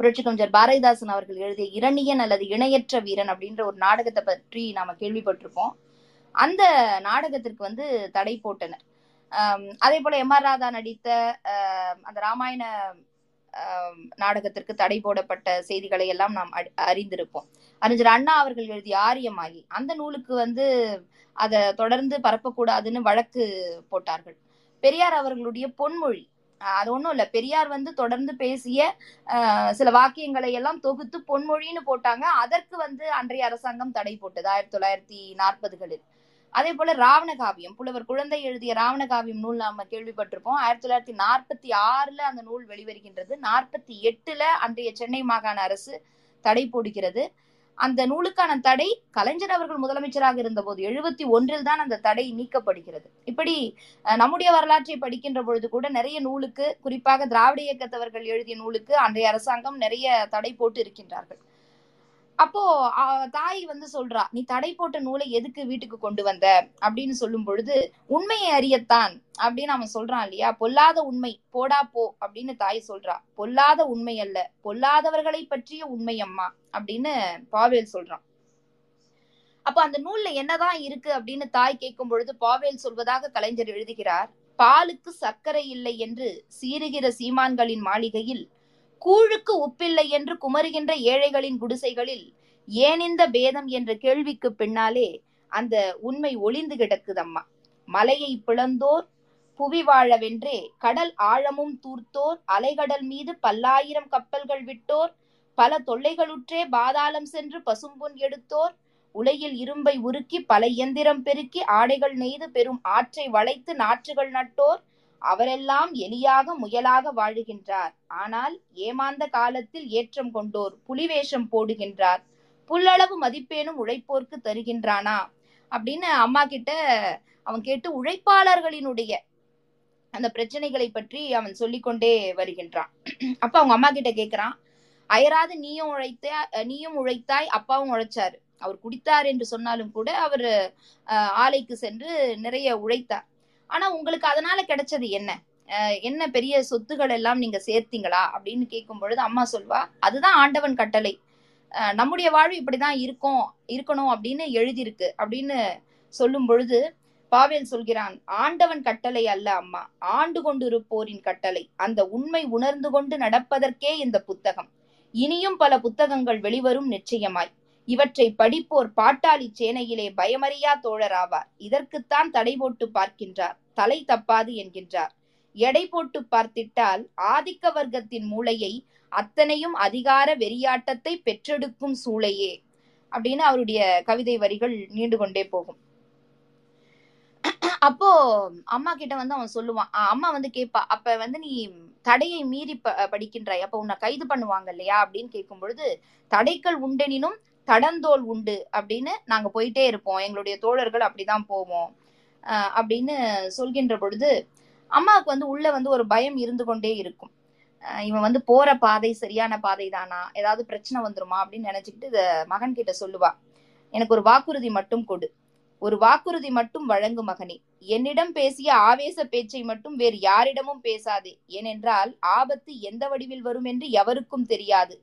புரட்சி கவிஞர் பாரதிதாசன் அவர்கள் எழுதிய இரணியன் அல்லது இணையற்ற வீரன் அப்படின்ற ஒரு நாடகத்தை பற்றி நாம கேள்விப்பட்டிருப்போம். அந்த நாடகத்திற்கு வந்து தடை போட்டனர். அதே போல எம் ஆர் ராதா நடித்த அந்த ராமாயண நாடகத்திற்கு தடை போடப்பட்ட செய்திகளை எல்லாம் நாம் அறிந்திருப்போம். அறிஞர் அண்ணா அவர்கள் எழுதிய ஆரியமாகி அந்த நூலுக்கு வந்து அதை தொடர்ந்து பரப்பக்கூடாதுன்னு வழக்கு போட்டார்கள். பெரியார் அவர்களுடைய பொன்மொழி அது ஒண்ணும் இல்ல. பெரியார் வந்து தொடர்ந்து பேசிய சில வாக்கியங்களை எல்லாம் தொகுத்து பொன்மொழின்னு போட்டாங்க. அதற்கு வந்து அன்றைய அரசாங்கம் தடை போட்டது ஆயிரத்தி தொள்ளாயிரத்தி நாற்பதுகளில். அதே போல ராவணகாவியம் புலவர் குழந்தை எழுதிய ராவணகாவியம் நூல் நாம கேள்விப்பட்டிருப்போம். ஆயிரத்தி தொள்ளாயிரத்தி நாற்பத்தி ஆறுல அந்த நூல் வெளிவருகின்றது. நாற்பத்தி எட்டுல அன்றைய சென்னை மாகாண அரசு தடை போடுகிறது. அந்த நூலுக்கான தடை கலைஞர் அவர்கள் முதலமைச்சராக இருந்தபோது எழுபத்தி ஒன்றில் தான் அந்த தடை நீக்கப்படுகிறது. இப்படி நம்முடைய வரலாற்றை படிக்கின்ற பொழுது கூட நிறைய நூலுக்கு குறிப்பாக திராவிட இயக்கத்தவர்கள் எழுதிய நூலுக்கு அன்றைய அரசாங்கம் நிறைய தடை போட்டு இருக்கின்றார்கள். அப்போ தாய் வந்து சொல்றா நீ தடை போட்ட நூலை எதுக்கு வீட்டுக்கு கொண்டு வந்த? அப்படின்னு சொல்லும் பொழுது உண்மையை அறியத்தான் அப்படின்னு அவன் சொல்றான் இல்லையா? பொல்லாத உண்மை போடா போ அப்படின்னு தாய் சொல்றா. பொல்லாத உண்மை அல்ல பொல்லாதவர்களை பற்றிய உண்மை அம்மா அப்படின்னு பாவேல் சொல்றான். அப்போ அந்த நூல்ல என்னதான் இருக்கு அப்படின்னு தாய் கேட்கும் பொழுது பாவேல் சொல்வதாக கலைஞர் எழுதுகிறார் பாலுக்கு சர்க்கரை இல்லை என்று சீறுகிற சீமான்களின் மாளிகையில் கூழுக்கு உப்பில்லை என்று குமருகின்ற ஏழைகளின் குடிசைகளில் ஏன் இந்த பேதம் என்ற கேள்விக்கு பின்னாலே அந்த உண்மை ஒளிந்து கிடக்குதம்மா. மலையை பிளந்தோர் புவி வாழவென்றே கடல் ஆழமும் தூர்த்தோர் அலைகடல் மீது பல்லாயிரம் கப்பல்கள் விட்டோர் பல தொல்லைகளுற்றே பாதாளம் சென்று பசும்பொன் எடுத்தோர் உலையில் இரும்பை உருக்கி பல இயந்திரம் பெருக்கி ஆடைகள் நெய்து பெரும் ஆற்றை வளைத்து நாற்றுகள் நட்டோர் அவரெல்லாம் எலியாக முயலாக வாழுகின்றார். ஆனால் ஏமாந்த காலத்தில் ஏற்றம் கொண்டோர் புலிவேஷம் போடுகின்றார். புல்லளவு மதிப்பேனும் உழைப்போர்க்கு தருகின்றானா? அப்படின்னு அம்மா கிட்ட அவன் கேட்டு உழைப்பாளர்களினுடைய அந்த பிரச்சனைகளை பற்றி அவன் சொல்லிக்கொண்டே வருகின்றான். அப்ப அவங்க அம்மா கிட்ட கேக்குறான் அயராது நீயும் உழைத்த நீயும் உழைத்தாய் அப்பாவும் உழைச்சாரு. அவர் குடித்தார் என்று சொன்னாலும் கூட அவர் ஆலைக்கு சென்று நிறைய உழைத்தார். ஆனா உங்களுக்கு அதனால கிடைச்சது என்ன? என்ன பெரிய சொத்துகள் எல்லாம் நீங்க சேர்த்தீங்களா? அப்படின்னு கேட்கும் பொழுது அம்மா சொல்வா அதுதான் ஆண்டவன் கட்டளை. நம்முடைய வாழ்வு இப்படிதான் இருக்கும் இருக்கணும் அப்படின்னு எழுதியிருக்கு. அப்படின்னு சொல்லும் பொழுது பாவேல் சொல்கிறான் ஆண்டவன் கட்டளை அல்ல அம்மா. ஆண்டு கொண்டிருப்போரின் கட்டளை. அந்த உண்மை உணர்ந்து கொண்டு நடப்பதற்கே இந்த புத்தகம். இனியும் பல புத்தகங்கள் வெளிவரும் நிச்சயமாய். இவற்றை படிப்போர் பாட்டாளி சேனையிலே பயமறியா தோழராவார். இதற்குத்தான் தடை போட்டு பார்க்கின்றார். தலை தப்பாது என்கின்றார். எடை போட்டு பார்த்திட்டால் ஆதிக்க வர்க்கத்தின் மூளையை அத்தனையும் அதிகார வெறியாட்டத்தை பெற்றெடுக்கும் சூளையே. அப்படின்னு அவருடைய கவிதை வரிகள் நீண்டு கொண்டே போகும். அப்போ அம்மா கிட்ட வந்து அவன் சொல்லுவான் அம்மா வந்து கேட்பா அப்ப வந்து நீ தடையை மீறி ப- படிக்கின்றாய். அப்ப உன்னை கைது பண்ணுவாங்க இல்லையா? அப்படின்னு கேட்கும் பொழுது தடைகள் உண்டெனினும் தடந்தோல் உண்டு அப்படின்னு நாங்க போயிட்டே இருப்போம். எங்களுடைய தோழர்கள் அப்படிதான் போவோம். அப்படின்னு சொல்கின்ற பொழுது அம்மாவுக்கு வந்து உள்ள வந்து ஒரு பயம் இருந்து கொண்டே இருக்கும். இவன் வந்து போற பாதை சரியான பாதை தானா ஏதாவது பிரச்சனை வந்துருமா? அப்படின்னு நினைச்சுக்கிட்டு இத மகன் கிட்ட சொல்லுவா. எனக்கு ஒரு வாக்குறுதி மட்டும் கொடு. ஒரு வாக்குறுதி மட்டும் வழங்கு மகனே. என்னிடம் பேசிய ஆவேச பேச்சை மட்டும் வேறு யாரிடமும் பேசாதே. ஏனென்றால் ஆபத்து எந்த வடிவில் வரும் என்று எவருக்கும் தெரியாது.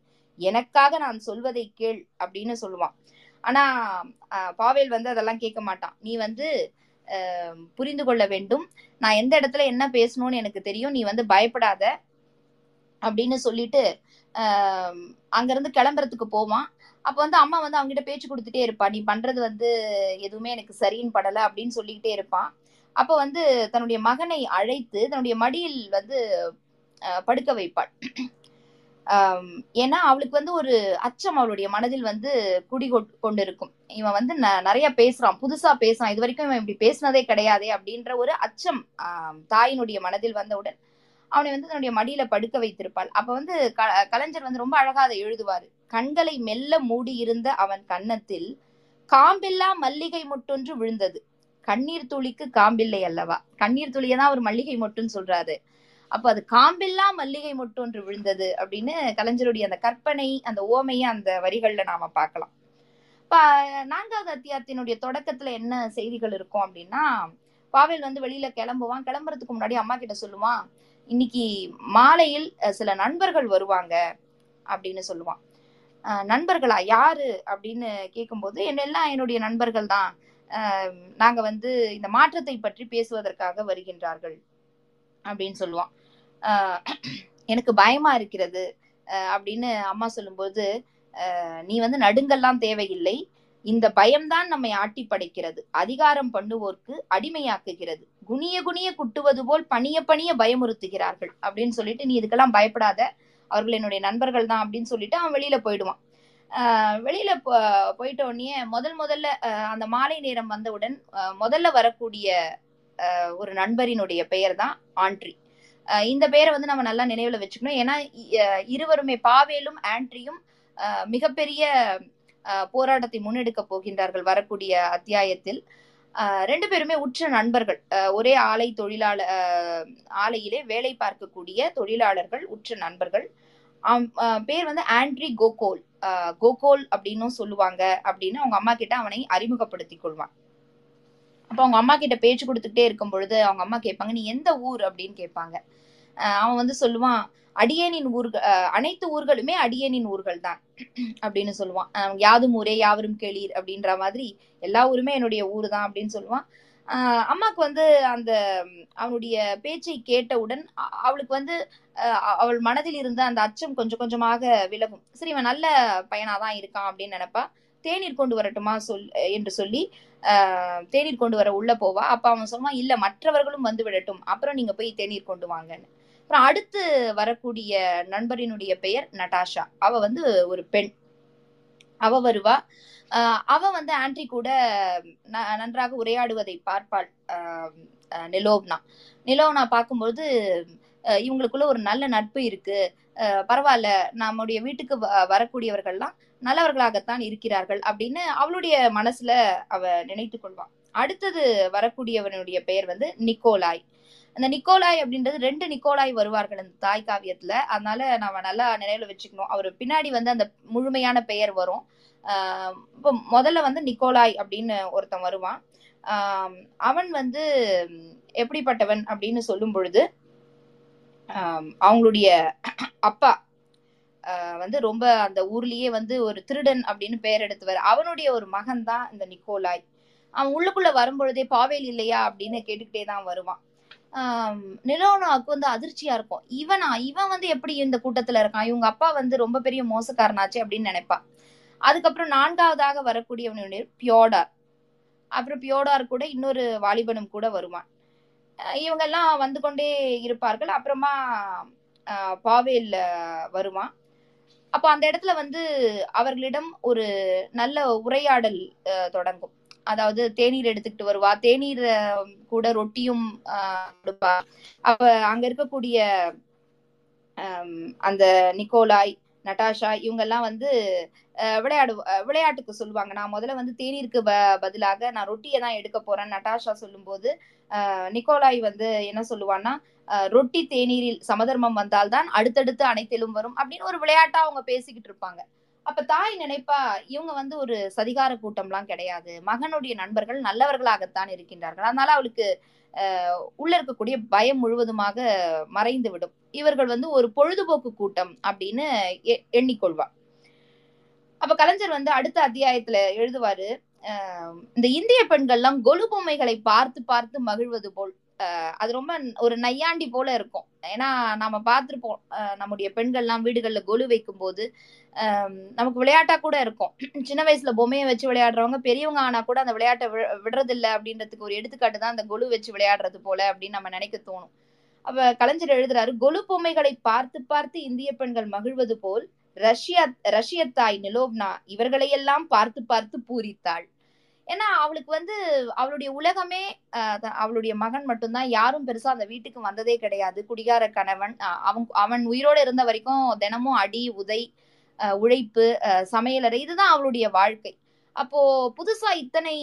எனக்காக நான் சொல்வதை கேள் அப்படின்னு சொல்லுவான். ஆனா பாவேல் வந்து அதெல்லாம் கேட்க மாட்டான். நீ வந்து புரிந்து கொள்ள வேண்டும். நான் எந்த இடத்துல என்ன பேசணும்னு எனக்கு தெரியும். நீ வந்து பயப்படாத அப்படின்னு சொல்லிட்டு அங்கிருந்து கிளம்புறதுக்கு போவான். அப்போ வந்து அம்மா வந்து அவங்ககிட்ட பேச்சு கொடுத்துட்டே இருப்பா. நீ பண்றது வந்து எதுவுமே எனக்கு சரின்னு படலை அப்படின்னு சொல்லிக்கிட்டே இருப்பான். அப்போ வந்து தன்னுடைய மகனை அழைத்து தன்னுடைய மடியில் வந்து படுக்க வைப்பாள். ஏன்னா அவளுக்கு வந்து ஒரு அச்சம் அவளுடைய மனதில் வந்து குடி கொட்- கொண்டிருக்கும். இவன் வந்து ந- நிறைய பேசுறான். புதுசா பேசுறான். இது வரைக்கும் இவன் இப்படி பேசினதே கிடையாதே அப்படின்ற ஒரு அச்சம் தாயினுடைய மனதில் வந்தவுடன் அவனை வந்து தன்னுடைய மடியில படுக்க வைத்திருப்பாள். அப்ப வந்து க- கலைஞர் வந்து ரொம்ப அழகா அதை எழுதுவாரு. கண்களை மெல்ல மூடி இருந்த அவன் கன்னத்தில் காம்பில்லா மல்லிகை மொட்டொன்று விழுந்தது. கண்ணீர் துளிக்கு காம்பில்லை அல்லவா? கண்ணீர் துளியை தான் அவர் மல்லிகை மொட்டுன்னு சொல்றாரு. அப்ப அது காம்பில்லா மல்லிகை மொட்டொன்று விழுந்தது அப்படின்னு கலைஞருடைய அந்த கற்பனை அந்த ஓமையை அந்த வரிகள்ல நாம பார்க்கலாம். இப்ப நான்காவது அத்தியாயத்தினுடைய தொடக்கத்துல என்ன செய்திகள் இருக்கும் அப்படின்னா பாவேல் வந்து வெளியில கிளம்புவான். கிளம்புறதுக்கு முன்னாடி அம்மா கிட்ட சொல்லுவான் இன்னைக்கு மாலையில் சில நண்பர்கள் வருவாங்க அப்படின்னு சொல்லுவான். நண்பர்களா? யாரு? அப்படின்னு கேட்கும்போது என்னெல்லாம் என்னுடைய நண்பர்கள் தான். நாங்க வந்து இந்த மாற்றத்தை பற்றி பேசுவதற்காக வருகின்றார்கள் அப்படின்னு சொல்லுவான். எனக்கு பயமா இருக்கிறது அப்படின்னு அம்மா சொல்லும்போது நீ வந்து நடுங்கெல்லாம் தேவையில்லை. இந்த பயம்தான் நம்மை ஆட்டி படைக்கிறது. அதிகாரம் பண்ணுவோர்க்கு அடிமையாக்குகிறது. குனிய குனிய குட்டுவது போல் பணிய பணிய பயமுறுத்துகிறார்கள். அப்படின்னு சொல்லிட்டு நீ இதுக்கெல்லாம் பயப்படாத. அவர்கள் என்னுடைய நண்பர்கள் தான் அப்படின்னு சொல்லிட்டு அவன் வெளியில போயிடுவான். வெளியில போயிட்ட உடனே முதல் முதல்ல அந்த மாலை நேரம் வந்தவுடன் முதல்ல வரக்கூடிய ஒரு நண்பரினுடைய பெயர் தான் ஆண்ட்ரி. இந்த பேரை வந்து நம்ம நல்லா நினைவுல வச்சுக்கணும். ஏன்னா இருவருமே பாவேலும் ஆண்ட்ரியும் மிகப்பெரிய போராட்டத்தை முன்னெடுக்க போகின்றார்கள் வரக்கூடிய அத்தியாயத்தில். ரெண்டு பேருமே உற்ற நண்பர்கள். ஒரே ஆலை தொழிலாளர் ஆலையிலே வேலை பார்க்கக்கூடிய தொழிலாளர்கள் உற்ற நண்பர்கள். பேர் வந்து ஆண்ட்ரி கோகோல். கோகோல் அப்படின்னும் சொல்லுவாங்க அப்படின்னு அவங்க அம்மா கிட்ட அவனை அறிமுகப்படுத்திக் கொள்வான். அப்ப அவங்க அம்மா கிட்ட பேச்சு கொடுத்துட்டே இருக்கும் பொழுது அவங்க அம்மா கேட்பாங்க நீ எந்த ஊர்? அப்படின்னு கேட்பாங்க. அவன் வந்து சொல்லுவான் அடியேனின் ஊர்கள் அனைத்து ஊர்களுமே அடியேனின் ஊர்கள் தான். அப்படின்னு சொல்லுவான். யாதும் ஊரே யாவரும் கேளீர் அப்படின்ற மாதிரி எல்லா ஊருமே என்னுடைய ஊர் தான் அப்படின்னு சொல்லுவான். அம்மாவுக்கு அம்மாக்கு வந்து அந்த அவனுடைய பேச்சை கேட்டவுடன் அவளுக்கு வந்து அவள் மனதில் இருந்த அந்த அச்சம் கொஞ்சம் கொஞ்சமாக விலகும். சரி இவன் நல்ல பையனாதான் இருக்கான் அப்படின்னு நினைப்பா. தேநீர் கொண்டு வரட்டுமா சொல் என்று சொல்லி தேநீர் கொண்டு வர உள்ள போவா. அப்ப அவன் சொல்லுவான் இல்ல மற்றவர்களும் வந்து விடட்டும். அப்புறம் நீங்க போய் தேநீர் கொண்டு வாங்கன்னு. அப்புறம் அடுத்து வரக்கூடிய நண்பரினுடைய பெயர் நட்டாஷா. அவ வந்து ஒரு பெண். அவ வருவா. அவ வந்து ஆண்ட்ரி கூட ந- நன்றாக உரையாடுவதை பார்ப்பாள் நிலோவ்னா. நிலோவ்னா பார்க்கும்போது இவங்களுக்குள்ள ஒரு நல்ல நட்பு இருக்கு. பரவாயில்ல நம்முடைய வீட்டுக்கு வ- வரக்கூடியவர்கள்லாம் நல்லவர்களாகத்தான் இருக்கிறார்கள் அப்படின்னு அவளுடைய மனசுல அவ நினைத்து கொள்வான். அடுத்தது வரக்கூடியவனுடைய பெயர் வந்து நிக்கோலாய். அந்த நிக்கோலாய் அப்படின்றது ரெண்டு நிக்கோலாய் வருவார்கள் அந்த தாய் காவியத்துல. அதனால நாம நல்லா நினைவுல வச்சுக்கணும். அவர் பின்னாடி வந்து அந்த முழுமையான பெயர் வரும். ஆஹ் இப்போ முதல்ல வந்து நிக்கோலாய் அப்படின்னு ஒருத்தன் வருவான். ஆஹ் அவன் வந்து எப்படிப்பட்டவன் அப்படின்னு சொல்லும் பொழுது அவங்களுடைய அப்பா ஆஹ் வந்து ரொம்ப அந்த ஊர்லயே வந்து ஒரு திருடன் அப்படின்னு பெயர் எடுத்தவர். அவனுடைய ஒரு மகன் தான் இந்த நிக்கோலாய். அவன் உள்ளுக்குள்ள வரும்பொழுதே பாவேல் இல்லையா அப்படின்னு கேட்டுக்கிட்டே தான் வருவான். ஆஹ் நிலோனாவுக்கு வந்து அதிர்ச்சியா இருக்கும். இவனா இவன் வந்து எப்படி இந்த கூட்டத்துல இருக்கான்? இவங்க அப்பா வந்து ரொம்ப பெரிய மோசக்காரனாச்சு அப்படின்னு நினைப்பான் அதுக்கப்புறம் நான்காவதாக வரக்கூடியவனுடைய பியோடார். அப்புறம் பியோடார் கூட இன்னொரு வாலிபனும் கூட வருவான். இவங்க எல்லாம் வந்து கொண்டே இருப்பார்கள். அப்புறமா பாவேல் வருவான். அப்போ அந்த இடத்துல வந்து அவர்களிடம் ஒரு நல்ல உரையாடல் அஹ், தொடங்கும். அதாவது தேநீர் எடுத்துக்கிட்டு வருவா. தேநீர் கூட ரொட்டியும் கொடுப்பா. அப்ப அங்க இருக்கக்கூடிய அந்த நிக்கோலாய் நட்டாஷா இவங்க எல்லாம் வந்து விளையாடு விளையாட்டுக்கு சொல்லுவாங்க. நான் முதல்ல வந்து தேநீருக்கு ப பதிலாக நான் ரொட்டியை தான் எடுக்க போறேன். நட்டாஷா சொல்லும்போது நிக்கோலாய் வந்து என்ன சொல்லுவான்னா ரொட்டி தேநீரில் சமதர்மம் வந்தால்தான் அடுத்தடுத்து அனைத்திலும் வரும் அப்படின்னு ஒரு விளையாட்டா அவங்க பேசிக்கிட்டு இருப்பாங்க. அப்ப தாய் நினைப்பா இவங்க வந்து ஒரு சதிகார கூட்டம்லாம் கிடையாது. மகனுடைய நண்பர்கள் நல்லவர்களாகத்தான் இருக்கின்றார்கள். அதனால அவளுக்கு உள்ள இருக்கக்கூடிய பயம் முழுவதுமாக மறைந்து விடும் இவர்கள் வந்து ஒரு பொழுதுபோக்கு கூட்டம் அப்படின்னு எ- எண்ணிக்கொள்வா அப்ப கலைஞர் வந்து அடுத்த அத்தியாயத்துல எழுதுவாரு இந்த இந்திய பெண்கள்லாம் கொலு பொம்மைகளை பார்த்து பார்த்து மகிழ்வது போல் அஹ், அது ரொம்ப ஒரு நையாண்டி போல இருக்கும். ஏன்னா நாம பார்த்திருப்போம் அஹ், நம்முடைய பெண்கள்லாம் வீடுகள்ல கொலு வைக்கும் போது நமக்கு விளையாட்டா கூட இருக்கும். சின்ன வயசுல பொம்மையை வச்சு விளையாடுறவங்க பெரியவங்க ஆனா கூட அந்த விளையாட்டை வி- விடுறதில்ல அப்படின்றதுக்கு ஒரு எடுத்துக்காட்டு தான் அந்த கொலு வச்சு விளையாடுறது போல அப்படின்னு நம்ம நினைக்க தோணும். அவ கலைஞர் எழுதுறாரு கொலு பொம்மைகளை பார்த்து பார்த்து இந்திய பெண்கள் மகிழ்வது போல் ரஷ்யா ரஷ்ய தாய் நிலோப்னா இவர்களையெல்லாம் பார்த்து பார்த்து பூரித்தாள். ஏன்னா அவளுக்கு வந்து அவளுடைய உலகமே ஆஹ், அவளுடைய மகன் மட்டும்தான். யாரும் பெருசா அந்த வீட்டுக்கு வந்ததே கிடையாது. குடிகார கணவன் அவன் அவன் உயிரோட இருந்த வரைக்கும் தினமும் அடி உதை உழைப்பு சமையலறை இதுதான் அவளுடைய வாழ்க்கை. அப்போ புதுசா இத்தனை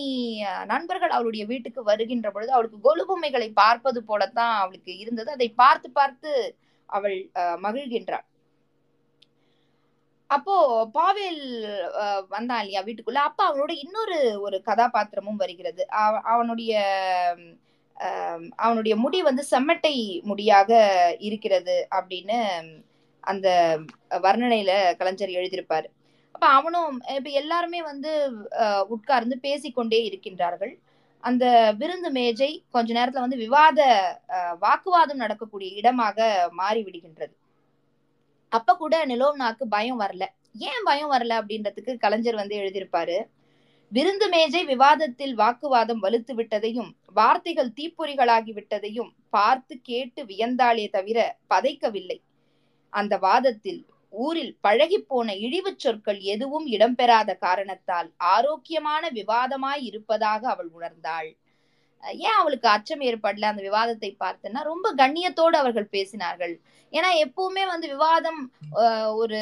நண்பர்கள் அவளுடைய வீட்டுக்கு வருகின்ற பொழுது அவளுக்கு கொலுபொம்மைகளை பார்ப்பது போலத்தான் அவளுக்கு இருந்தது. அதை பார்த்து பார்த்து அவள் அஹ், மகிழ்கின்றாள். அப்போ பாவேல் அஹ், வந்தான் இல்லையா வீட்டுக்குள்ள? அப்ப அவனோட இன்னொரு ஒரு கதாபாத்திரமும் வருகிறது. அவனுடைய அஹ், அவனுடைய முடி வந்து செம்மட்டை முடியாக இருக்கிறது அப்படின்னு அந்த வர்ணனையில கலைஞர் எழுதியிருப்பாரு. அப்ப அவனும் இப்ப எல்லாருமே வந்து அஹ், உட்கார்ந்து பேசிக்கொண்டே இருக்கின்றார்கள். அந்த விருந்து மேஜை கொஞ்ச நேரத்துல வந்து விவாத வாக்குவாதம் நடக்கக்கூடிய இடமாக மாறி விடுகின்றது அப்ப கூட நிலோம்னாக்கு பயம் வரல. ஏன் பயம் வரல அப்படின்றதுக்கு கலைஞர் வந்து எழுதியிருப்பாரு. விருந்து மேஜை விவாதத்தில் வாக்குவாதம் வலுத்து விட்டதையும் வார்த்தைகள் தீப்பொறிகளாகி விட்டதையும் பார்த்து கேட்டு வியந்தாளே தவிர பதைக்கவில்லை. அந்த வாதத்தில் ஊரில் பழகிப்போன இழிவுச் சொற்கள் எதுவும் இடம்பெறாத காரணத்தால் ஆரோக்கியமான விவாதமாய் இருப்பதாக அவள் உணர்ந்தாள். ஏன் அவளுக்கு அச்சம் ஏற்படல? அந்த விவாதத்தை பார்த்தேன்னா ரொம்ப கண்ணியத்தோடு அவர்கள் பேசினார்கள். ஏன்னா எப்பவுமே வந்து விவாதம் அஹ், ஒரு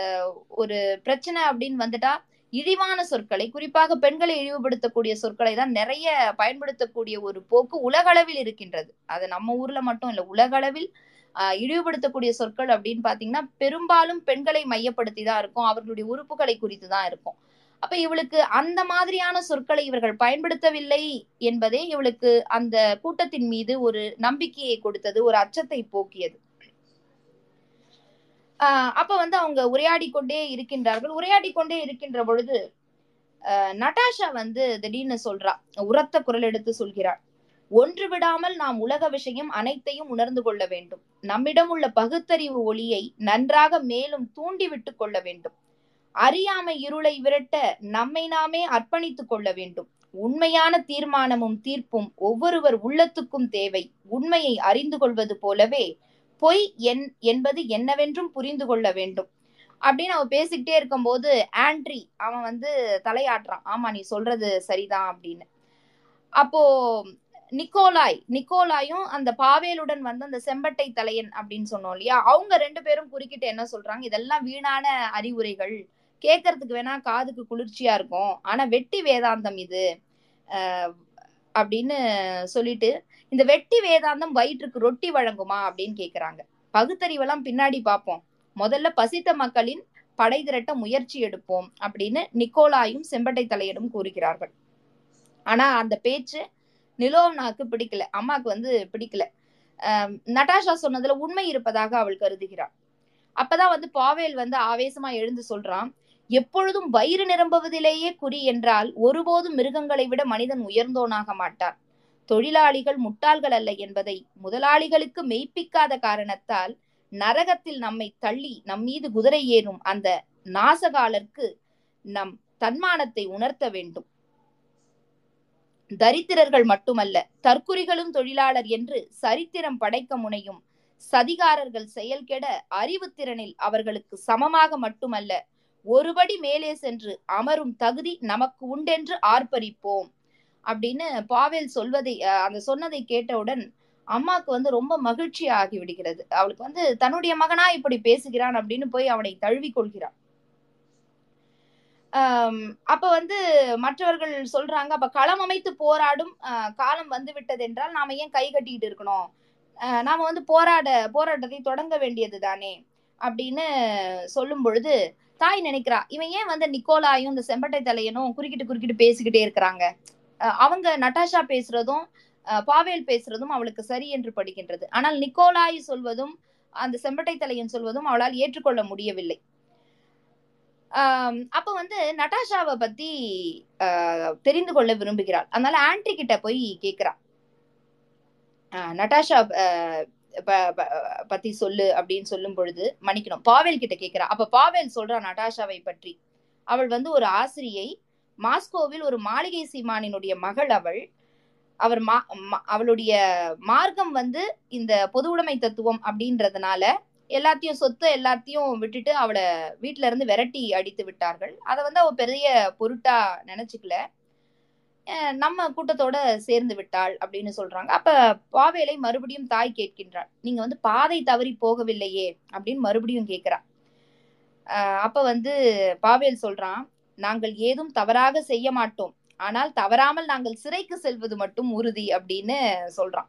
அஹ், ஒரு பிரச்சனை அப்படின்னு வந்துட்டா இழிவான சொற்களை குறிப்பாக பெண்களை இழிவுபடுத்தக்கூடிய சொற்களை தான் நிறைய பயன்படுத்தக்கூடிய ஒரு போக்கு உலகளவில் இருக்கின்றது. அது நம்ம ஊர்ல மட்டும் இல்ல உலகளவில் இழிவுபடுத்தக்கூடிய சொற்கள் அப்படின்னு பாத்தீங்கன்னா பெரும்பாலும் பெண்களை மையப்படுத்தி தான் இருக்கும். அவர்களுடைய உறுப்புகளை குறித்து தான் இருக்கும். அப்ப இவளுக்கு அந்த மாதிரியான சொற்களை இவர்கள் பயன்படுத்தவில்லை என்பதே இவளுக்கு அந்த கூட்டத்தின் மீது ஒரு நம்பிக்கையை கொடுத்தது ஒரு அச்சத்தை போக்கியது. ஆஹ் அப்ப வந்து அவங்க உரையாடி கொண்டே இருக்கின்றார்கள். உரையாடி கொண்டே இருக்கின்ற பொழுது ஆஹ் நட்டாஷா வந்து திடீர்னு சொல்றா உரத்த குரல் எடுத்து சொல்கிறாள். ஒன்று விடாமல் நாம் உலக விஷயம் அனைத்தையும் உணர்ந்து கொள்ள வேண்டும். நம்மிடம் உள்ள பகுத்தறிவு ஒளியை நன்றாக மேலும் தூண்டிவிட்டு கொள்ள வேண்டும். அறியாமை இருளை விரட்ட நம்மை நாமே அர்ப்பணித்துக் கொள்ள வேண்டும். உண்மையான தீர்மானமும் தீர்ப்பும் ஒவ்வொருவர் உள்ளத்துக்கும் தேவை. உண்மையை அறிந்து கொள்வது போலவே பொய் என் என்பது என்னவென்றும் புரிந்து கொள்ள வேண்டும். அப்படின்னு அவன் பேசிக்கிட்டே இருக்கும்போது ஆண்ட்ரி அவன் வந்து தலையாட்டுறான். ஆமா நீ சொல்றது சரிதான் அப்படின்னு. அப்போ நிக்கோலாய் நிக்கோலாயும் அந்த பாவேலுடன் வந்து அந்த செம்பட்டை தலையன் அப்படின்னு சொன்னோம் இல்லையா? அவங்க ரெண்டு பேரும் குறுக்கிட்டு என்ன சொல்றாங்க? இதெல்லாம் வீணான அறிவுரைகள். கேட்கறதுக்கு வேணா காதுக்கு குளிர்ச்சியா இருக்கும். ஆனா வெட்டி வேதாந்தம் இது. அஹ் அப்படின்னு சொல்லிட்டு இந்த வெட்டி வேதாந்தம் வயிற்றுக்கு ரொட்டி வழங்குமா அப்படின்னு கேக்குறாங்க. பகுத்தறிவெல்லாம் பின்னாடி பார்ப்போம். முதல்ல பசித்த மக்களின் படை திரட்ட முயற்சி எடுப்போம் அப்படின்னு நிக்கோலாயும் செம்பட்டை தலையிடும் கூறுகிறார்கள். ஆனா அந்த பேச்சு நிலோவ்னாக்கு பிடிக்கல அம்மாக்கு வந்து பிடிக்கல. நட்டாஷா சொன்னதுல உண்மை இருப்பதாக அவள் கருதுகிறாள். அப்பதான் வந்து பாவேல் வந்து ஆவேசமா எழுந்து சொல்றான் எப்பொழுதும் வயிறு நிரம்புவதிலேயே குறி என்றால் ஒருபோதும் மிருகங்களை விட மனிதன் உயர்ந்தோனாக மாட்டான். தொழிலாளிகள் முட்டாள்கள் அல்ல என்பதை முதலாளிகளுக்கு மெய்ப்பிக்காத காரணத்தால் நரகத்தில் நம்மை தள்ளி நம் மீது குதிரை ஏறும் அந்த நாசகாலருக்கு நம் தன்மானத்தை உணர்த்த வேண்டும். தரித்திரர்கள் மட்டுமல்ல தற்குறிகளும் தொழிலாளர் என்று சரித்திரம் படைக்க முனையும் சதிகாரர்கள் செயல்கெட அறிவுத்திறனில் அவர்களுக்கு சமமாக மட்டுமல்ல ஒருபடி மேலே சென்று அமரும் தகுதி நமக்கு உண்டென்று ஆர்ப்பரிப்போம். அப்படின்னு பாவேல் சொல்வதை அஹ், அந்த சொன்னதை கேட்டவுடன் அம்மாவுக்கு வந்து ரொம்ப மகிழ்ச்சி ஆகி விடுகிறது. அவளுக்கு வந்து தன்னுடைய மகனா இப்படி பேசுகிறான் அப்படின்னு போய் அவனை தழுவி கொள்கிறான். அப்ப வந்து மற்றவர்கள் சொல்றாங்க அப்ப களம் அமைத்து போராடும் காலம் வந்து விட்டது என்றால் நாம ஏன் கை கட்டிக்கிட்டு இருக்கணும்? நாம வந்து போராட போராட்டத்தை தொடங்க வேண்டியது தானே? அப்படின்னு சொல்லும் பொழுது தாய் நினைக்கிறா இவன் ஏன் வந்து நிக்கோலாயும் இந்த செம்பட்டை தலையனும் குறுக்கிட்டு குறுக்கிட்டு பேசிக்கிட்டே இருக்கிறாங்க? அவங்க நட்டாஷா பேசுறதும் பாவேல் பேசுறதும் அவளுக்கு சரி என்று படுகின்றது. ஆனால் நிக்கோலாய் சொல்வதும் அந்த செம்பட்டை தலையன் சொல்வதும் அவளால் ஏற்றுக்கொள்ள முடியவில்லை. அப்ப வந்து நட்டாஷாவை பத்தி தெரிந்து கொள்ள விரும்புகிறாள். அதனால ஆண்ட்ரி கிட்ட போய் கேக்குறா. நட்டாஷா ப- ப- பத்தி சொல்லு அப்படின்னு சொல்லும் பொழுது மன்னிக்கணும். பாவேல் கிட்ட கேக்குறா. அப்ப பாவேல் சொல்றா நட்டாஷாவை பற்றி. அவள் வந்து ஒரு ஆசிரியை. மாஸ்கோவில் ஒரு மாளிகை சீமானினுடைய மகள் அவள். அவர் மா அவளுடைய மார்க்கம் வந்து இந்த பொது உடைமை தத்துவம் அப்படின்றதுனால எல்லாத்தையும் சொத்து எல்லாத்தையும் விட்டுட்டு அவளை வீட்டுல இருந்து விரட்டி அடித்து விட்டார்கள். அதை வந்து அவ பெரிய பொருட்டா நினைச்சுக்கல. நம்ம கூட்டத்தோட சேர்ந்து விட்டாள் அப்படின்னு சொல்றாங்க. அப்ப பாவேலை மறுபடியும் தாய் கேட்கின்றாள். நீங்க வந்து பாதை தவறி போகவில்லையே அப்படின்னு மறுபடியும் கேக்குறா அப்ப வந்து பாவேல் சொல்றான் நாங்கள் ஏதும் தவறாக செய்ய மாட்டோம். ஆனால் தவறாமல் நாங்கள் சிறைக்கு செல்வது மட்டும் உறுதி அப்படின்னு சொல்றான்.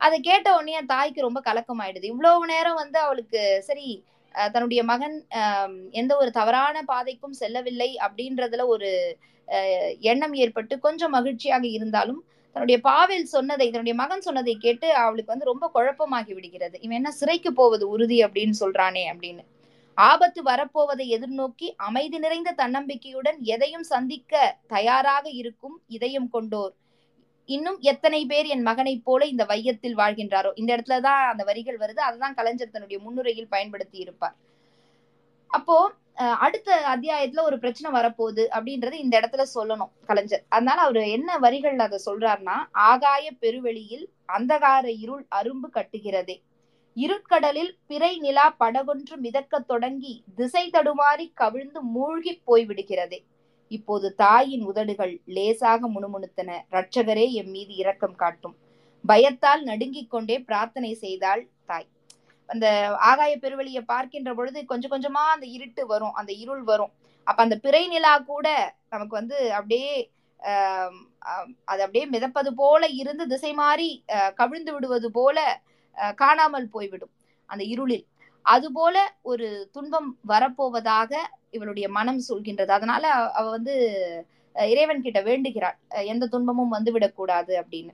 அதை கேட்ட உடனே என் தாய்க்கு ரொம்ப கலக்கம் ஆயிடுது இவ்வளவு நேரம் வந்து அவளுக்கு சரி தன்னுடைய மகன் எந்த ஒரு தவறான பாதைக்கும் செல்லவில்லை அப்படின்றதுல ஒரு எண்ணம் ஏற்பட்டு கொஞ்சம் மகிழ்ச்சியாக இருந்தாலும் தன்னுடைய பாவேல் சொன்னதை தன்னுடைய மகன் சொன்னதை கேட்டு அவளுக்கு வந்து ரொம்ப குழப்பமாகி விடுகிறது. இவன் என்ன சிறைக்கு போவது உறுதி அப்படின்னு சொல்றானே அப்படின்னு. ஆபத்து வரப்போவதை எதிர்நோக்கி அமைதி நிறைந்த தன்னம்பிக்கையுடன் எதையும் சந்திக்க தயாராக இருக்கும் இதயம் கொண்டோர். இன்னும் எத்தனை பேர் என் மகனைப் போல இந்த வையத்தில் வாழ்கின்றாரோ? இந்த இடத்துலதான் அந்த வரிகள் வருது. அதுதான் கலைஞர் தன்னுடைய முன்னுரையில் பயன்படுத்தி இருப்பார். அப்போ அஹ், அடுத்த அத்தியாயத்துல ஒரு பிரச்சனை வரப்போகுது அப்படின்றது இந்த இடத்துல சொல்லணும் கலைஞர். அதனால அவரு என்ன வரிகள் அதை சொல்றாருன்னா ஆகாய பெருவெளியில் அந்தகார இருள் அரும்பு கட்டுகிறதே. இருட்கடலில் பிறை நிலா படகொன்று மிதக்கத் தொடங்கி திசை தடுமாறி கவிழ்ந்து மூழ்கி போய்விடுகிறதே. இப்போது தாயின் உதடுகள் லேசாக முணுமுணுத்தன. ரட்சகரே எம் மீது இரக்கம் காட்டும். பயத்தால் நடுங்கிக் கொண்டே பிரார்த்தனை செய்தாள் தாய். அந்த ஆகாய பெருவெளியை பார்க்கின்ற பொழுது கொஞ்சம் கொஞ்சமா அந்த இருட்டு வரும் அந்த இருள் வரும். அப்ப அந்த பிறை நிலா கூட நமக்கு வந்து அப்படியே ஆஹ் அது அப்படியே மிதப்பது போல இருந்து திசை மாறி கவிழ்ந்து விடுவது போல காணாமல் போய்விடும் அந்த இருளில். அதுபோல ஒரு துன்பம் வரப்போவதாக இவளுடைய மனம் சொல்கின்றது அதனால அவ- வந்து இறைவன் கிட்ட வேண்டுகிறாள். எந்த துன்பமும் வந்துவிடக்கூடாது அப்படின்னு.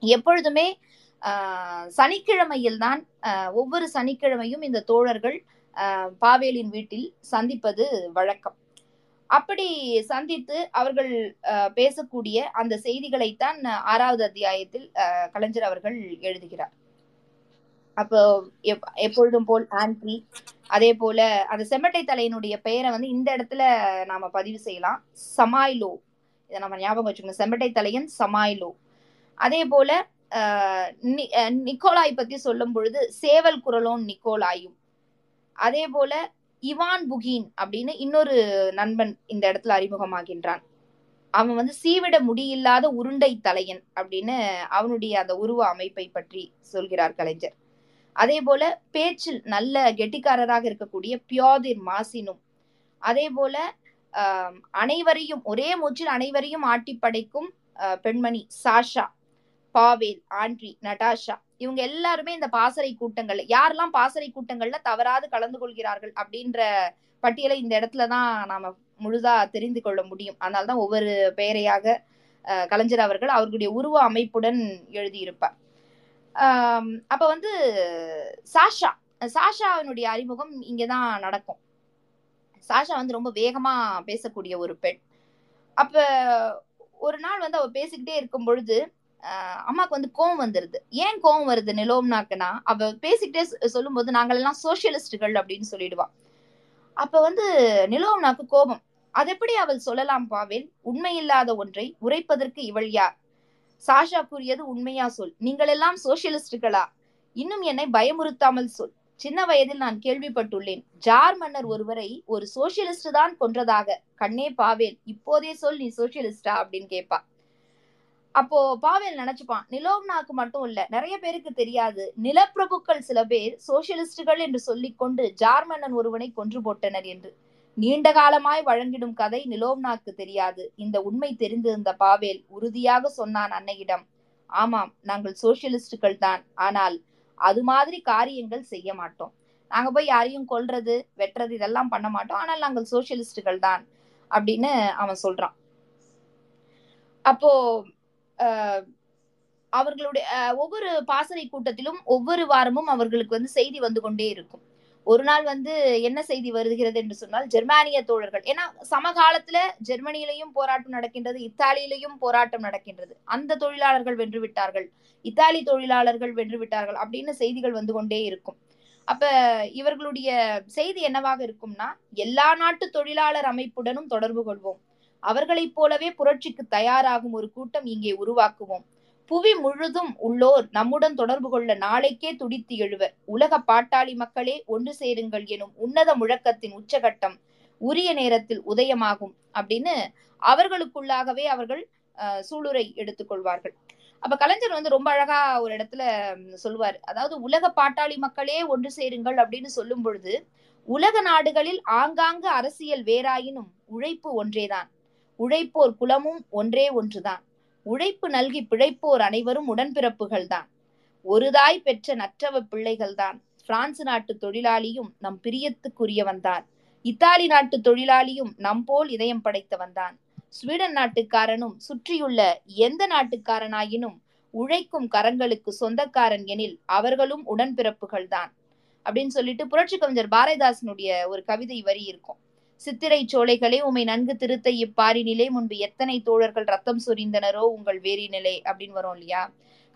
எப்பொழுதுமே ஆஹ் சனிக்கிழமையில் தான் ஒவ்வொரு சனிக்கிழமையும் இந்த தோழர்கள் பாவேலின் வீட்டில் சந்திப்பது வழக்கம். அப்படி சந்தித்து அவர்கள் பேசக்கூடிய அந்த செய்திகளைத்தான் ஆறாவது அத்தியாயத்தில் கலைஞர் அவர்கள் எழுதுகிறார். அப்போ எப்பொழுதும் போல் ஆன்டி அதே போல அந்த செம்மட்டை தலையினுடைய பெயரை வந்து இந்த இடத்துல நாம பதிவு செய்யலாம். சமாய்லோ. இதை நம்ம ஞாபகம் வச்சுக்கணும். செம்மட்டை தலையன் சமாய்லோ. அதே போல நி- அஹ் நிக்கோலாய் பத்தி சொல்லும் பொழுது சேவல் குரலோன் நிக்கோலாயும். அதே போல இவான் புகீன் அப்படின்னு இன்னொரு நண்பன் இந்த இடத்துல அறிமுகமாகின்றான். அவன் வந்து சீவிட முடியில்லாத உருண்டை தலையன் அப்படின்னு அவனுடைய அந்த உருவ அமைப்பை பற்றி சொல்கிறார் கலைஞர். அதே போல பேச்சில் நல்ல கெட்டிக்காரராக இருக்கக்கூடிய பியோதிர் மாசினும் அதே போல ஆஹ் அனைவரையும் ஒரே மூச்சில் அனைவரையும் ஆட்டி படைக்கும் பெண்மணி சாஷா பாவேல் ஆண்ட்ரி நடாஷா இவங்க எல்லாருமே இந்த பாசறை கூட்டங்கள்ல யாரெல்லாம் பாசறை கூட்டங்கள்ல தவறாது கலந்து கொள்கிறார்கள் அப்படின்ற பட்டியலை இந்த இடத்துல தான் நாம முழுதா தெரிந்து கொள்ள முடியும். அதனால்தான் ஒவ்வொரு பெயரையாக அஹ், கலைஞர் அவர்கள் அவர்களுடைய உருவ அமைப்புடன் எழுதியிருப்பார். அப்ப வந்து சாஷா சாஷாவினுடைய அறிமுகம் இங்கதான் நடக்கும். சாஷா வந்து ரொம்ப வேகமா பேசக்கூடிய ஒரு பெண். அப்ப ஒரு நாள் வந்து அவ பேசிக்கிட்டே இருக்கும் பொழுது அம்மாவுக்கு அம்மாக்கு வந்து கோவம் வந்துருது. ஏன் கோவம் வருது நிலோம்னாக்குன்னா அவ பேசிக்கிட்டே சொல்லும் சொல்லும்போது நாங்கள் எல்லாம் சோசியலிஸ்டுகள் அப்படின்னு சொல்லிடுவான் அப்ப வந்து நிலோம்னாக்கு கோபம். அது எப்படி அவள் சொல்லலாம் பாவேல் உண்மையில்லாத ஒன்றை உரைப்பதற்கு இவள் யார்? சாஷா கூறியது உண்மையா சொல். நீங்கள் எல்லாம் சோசியலிஸ்டுகளா? இன்னும் என்னை பயமுறுத்தாமல் சொல். சின்ன வயதில் நான் கேள்விப்பட்டுள்ளேன். ஜார் மன்னர் ஒருவரை ஒரு சோசியலிஸ்ட் தான் கொன்றதாக. கண்ணே பாவேல் இப்போதே சொல் நீ சோசியலிஸ்டா அப்படின்னு கேட்பா அப்போ பாவேல் நினைச்சுப்பான் நிலோம்னாக்கு மட்டும் இல்ல நிறைய பேருக்கு தெரியாது. நிலப்பிரபுக்கள் சில பேர் சோசியலிஸ்டுகள் என்று சொல்லிக்கொண்டு ஜார்மன்னன் ஒருவனை கொன்று போட்டனர் என்று. நீண்ட காலமாய் வழங்கிடும் கதை நிலோம்னாக்கு தெரியாது. இந்த உண்மை தெரிந்திருந்த பாவேல் உறுதியாக சொன்னான் அன்னையிடம் ஆமாம் நாங்கள் சோசியலிஸ்டுகள் தான். ஆனால் அது மாதிரி காரியங்கள் செய்ய மாட்டோம். நாங்க போய் யாரையும் கொல்றது வெட்டுறது இதெல்லாம் பண்ண மாட்டோம். ஆனால் நாங்கள் சோசியலிஸ்டுகள் தான் அப்படின்னு அவன் சொல்றான். அப்போ ஆஹ் அவர்களுடைய ஒவ்வொரு பாசறை கூட்டத்திலும் ஒவ்வொரு வாரமும் அவர்களுக்கு வந்து செய்தி வந்து கொண்டே இருக்கும். ஒரு நாள் வந்து என்ன செய்தி வருகிறது என்று சொன்னால் ஜெர்மானிய தோழர்கள். ஏன்னா சமகாலத்துல ஜெர்மனியிலையும் போராட்டம் நடக்கின்றது இத்தாலியிலையும் போராட்டம் நடக்கின்றது. அந்த தொழிலாளர்கள் வென்று விட்டார்கள். இத்தாலி தொழிலாளர்கள் வென்று விட்டார்கள் அப்படின்னு செய்திகள் வந்து கொண்டே இருக்கும். அப்ப இவர்களுடைய செய்தி என்னவாக இருக்கும்னா எல்லா நாட்டு தொழிலாளர் அமைப்புடனும் தொடர்பு கொள்வோம். அவர்களைப் போலவே புரட்சிக்கு தயாராகும் ஒரு கூட்டம் இங்கே உருவாக்குவோம். புவி முழுதும் உள்ளோர் நம்முடன் தொடர்பு கொள்ள நாளைக்கே துடித்து எழுவர் உலக பாட்டாளி மக்களே ஒன்று சேருங்கள் எனும் உன்னத முழக்கத்தின் உச்சகட்டம் உரிய நேரத்தில் உதயமாகும் அப்படின்னு அவர்களுக்குள்ளாகவே அவர்கள் அஹ், சூளுரை எடுத்துக்கொள்வார்கள் அப்ப கலைஞர் வந்து ரொம்ப அழகா ஒரு இடத்துல ம், சொல்லுவார். அதாவது உலக பாட்டாளி மக்களே ஒன்று சேருங்கள் அப்படின்னு சொல்லும் பொழுது உலக நாடுகளில் ஆங்காங்கு அரசியல் வேறாயினும் உழைப்பு ஒன்றேதான். உழைப்போர் குலமும் ஒன்றே ஒன்றுதான். உழைப்பு நல்கி பிழைப்போர் அனைவரும் உடன்பிறப்புகள் தான் ஒரு தாய் பெற்ற நற்றவ பிள்ளைகள்தான். பிரான்ஸ் நாட்டு தொழிலாளியும் நம் பிரியத்துக்குரியவன் தான். இத்தாலி நாட்டு தொழிலாளியும் நம் போல் இதயம் படைத்தவன் தான் ஸ்வீடன் நாட்டுக்காரனும் சுற்றியுள்ள எந்த நாட்டுக்காரனாயினும் உழைக்கும் கரங்களுக்கு சொந்தக்காரன் எனில் அவர்களும் உடன்பிறப்புகள் தான் அப்படின்னு சொல்லிட்டு புரட்சி கவிஞர் பாரதிதாசனுடைய ஒரு கவிதை வரி இருக்கும். சித்திரை சோலைகளே உமை நன்கு திருத்த இப்பாரினிலே முன்பு எத்தனை தோழர்கள் ரத்தம் சொரிந்தனரோ உங்கள் வேரினிலே அப்படின்னு வரும் இல்லையா?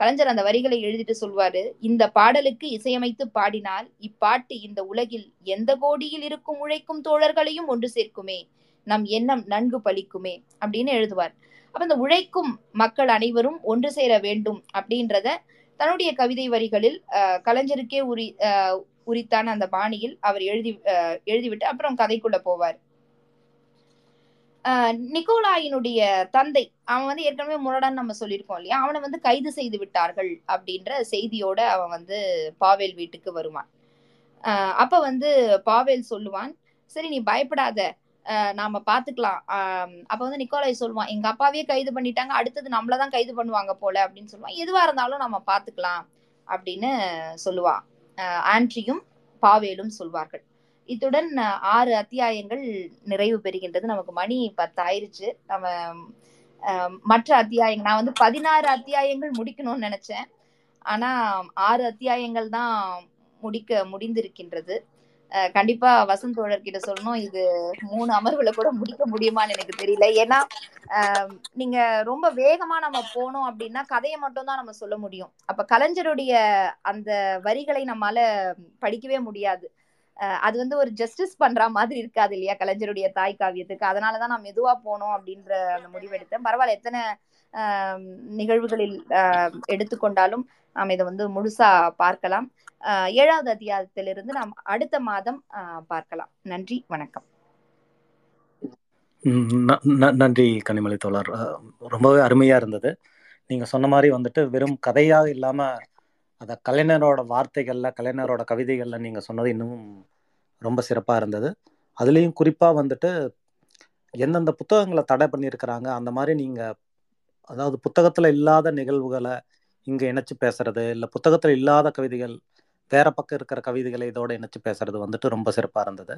கலைஞர் அந்த வரிகளை எழுதிட்டு சொல்வாரு இந்த பாடலுக்கு இசையமைத்து பாடினால் இப்பாட்டு இந்த உலகில் எந்த கோடியில் இருக்கும் உழைக்கும் தோழர்களையும் ஒன்று சேர்க்குமே. நம் எண்ணம் நன்கு பலிக்குமே அப்படின்னு எழுதுவார். அப்ப இந்த உழைக்கும் மக்கள் அனைவரும் ஒன்று சேர வேண்டும் அப்படின்றத தன்னுடைய கவிதை வரிகளில் அஹ், கலைஞருக்கே உரி அஹ், உரித்தான அந்த பாணியில் அவர் எழுதி எழுதிவிட்டு அப்புறம் கதைக்குள்ள போவார். நிக்கோலாயினுடைய தந்தை அவன் வந்து ஏற்கனவே முரடான்னு நம்ம சொல்லியிருக்கோம் இல்லையா? அவனை வந்து கைது செய்து விட்டார்கள் அப்படின்ற செய்தியோட அவன் வந்து பாவேல் வீட்டுக்கு வருவான். அப்ப வந்து பாவேல் சொல்லுவான் சரி நீ பயப்படாத. நாம பாத்துக்கலாம். அப்ப வந்து நிக்கோலாய் சொல்லுவான் எங்க அப்பாவே கைது பண்ணிட்டாங்க அடுத்தது நம்மளதான் கைது பண்ணுவாங்க போல அப்படின்னு சொல்லுவான். எதுவா இருந்தாலும் நம்ம பாத்துக்கலாம் அப்படின்னு சொல்லுவான். ஆண்ட்ரியும் பாவேலும் சொல்வார்கள். இத்துடன் ஆறு அத்தியாயங்கள் நிறைவு பெறுகின்றது. நமக்கு மணி பத்தாயிருச்சு. நம்ம மற்ற அத்தியாயங்கள் நான் வந்து பதினாறு அத்தியாயங்கள் முடிக்கணும்னு நினைச்சேன். ஆனா ஆறு அத்தியாயங்கள் தான் முடிக்க முடிந்திருக்கின்றது. கண்டிப்பா வசந்த் தோழர் கிட்ட சொல்லணும். இது மூணு அமர்வுல கூட முடிக்க முடியுமான்னு எனக்கு தெரியல. ஏன்னா ஆஹ், நீங்க ரொம்ப வேகமா நம்ம போனோம் அப்படின்னா கதையை மட்டும் தான் நம்ம சொல்ல முடியும். அப்ப கலைஞருடைய அந்த வரிகளை நம்மால படிக்கவே முடியாது. அஹ், அது வந்து ஒரு ஜஸ்டிஸ் பண்ற மாதிரி இருக்காது இல்லையா? கலைஞருடைய தாய் காவியத்துக்கு. அதனாலதான் நான் மெதுவா போனோம் அப்படின்ற அந்த முடிவெடுத்தேன் பரவாயில்ல எத்தனை ஆஹ், நிகழ்வுகளில் எடுத்துக்கொண்டாலும் நாம் இதை வந்து முழுசா பார்க்கலாம். ஏழாவது அத்தியாயத்திலிருந்து நாம் அடுத்த மாதம் பார்க்கலாம். நன்றி வணக்கம். ந- நன்றி கனிமலை தோழர். ரொம்பவே அருமையா இருந்தது. நீங்க சொன்ன மாதிரி வந்துட்டு வெறும் கதையா இல்லாம அத கலைஞரோட வார்த்தைகள்ல கலைஞரோட கவிதைகள்ல நீங்க சொன்னது இன்னும் ரொம்ப சிறப்பா இருந்தது. அதுலேயும் குறிப்பா வந்துட்டு எந்தெந்த புத்தகங்களை தடை பண்ணியிருக்கிறாங்க அந்த மாதிரி நீங்க அதாவது புத்தகத்துல இல்லாத நிகழ்வுகளை இங்க இணைச்சு பேசுறது இல்ல புத்தகத்துல இல்லாத கவிதைகள் வேற பக்கம் இருக்கிற கவிதைகளை இதோட இணைச்சு பேசுறது வந்துட்டு ரொம்ப சிறப்பா இருந்தது.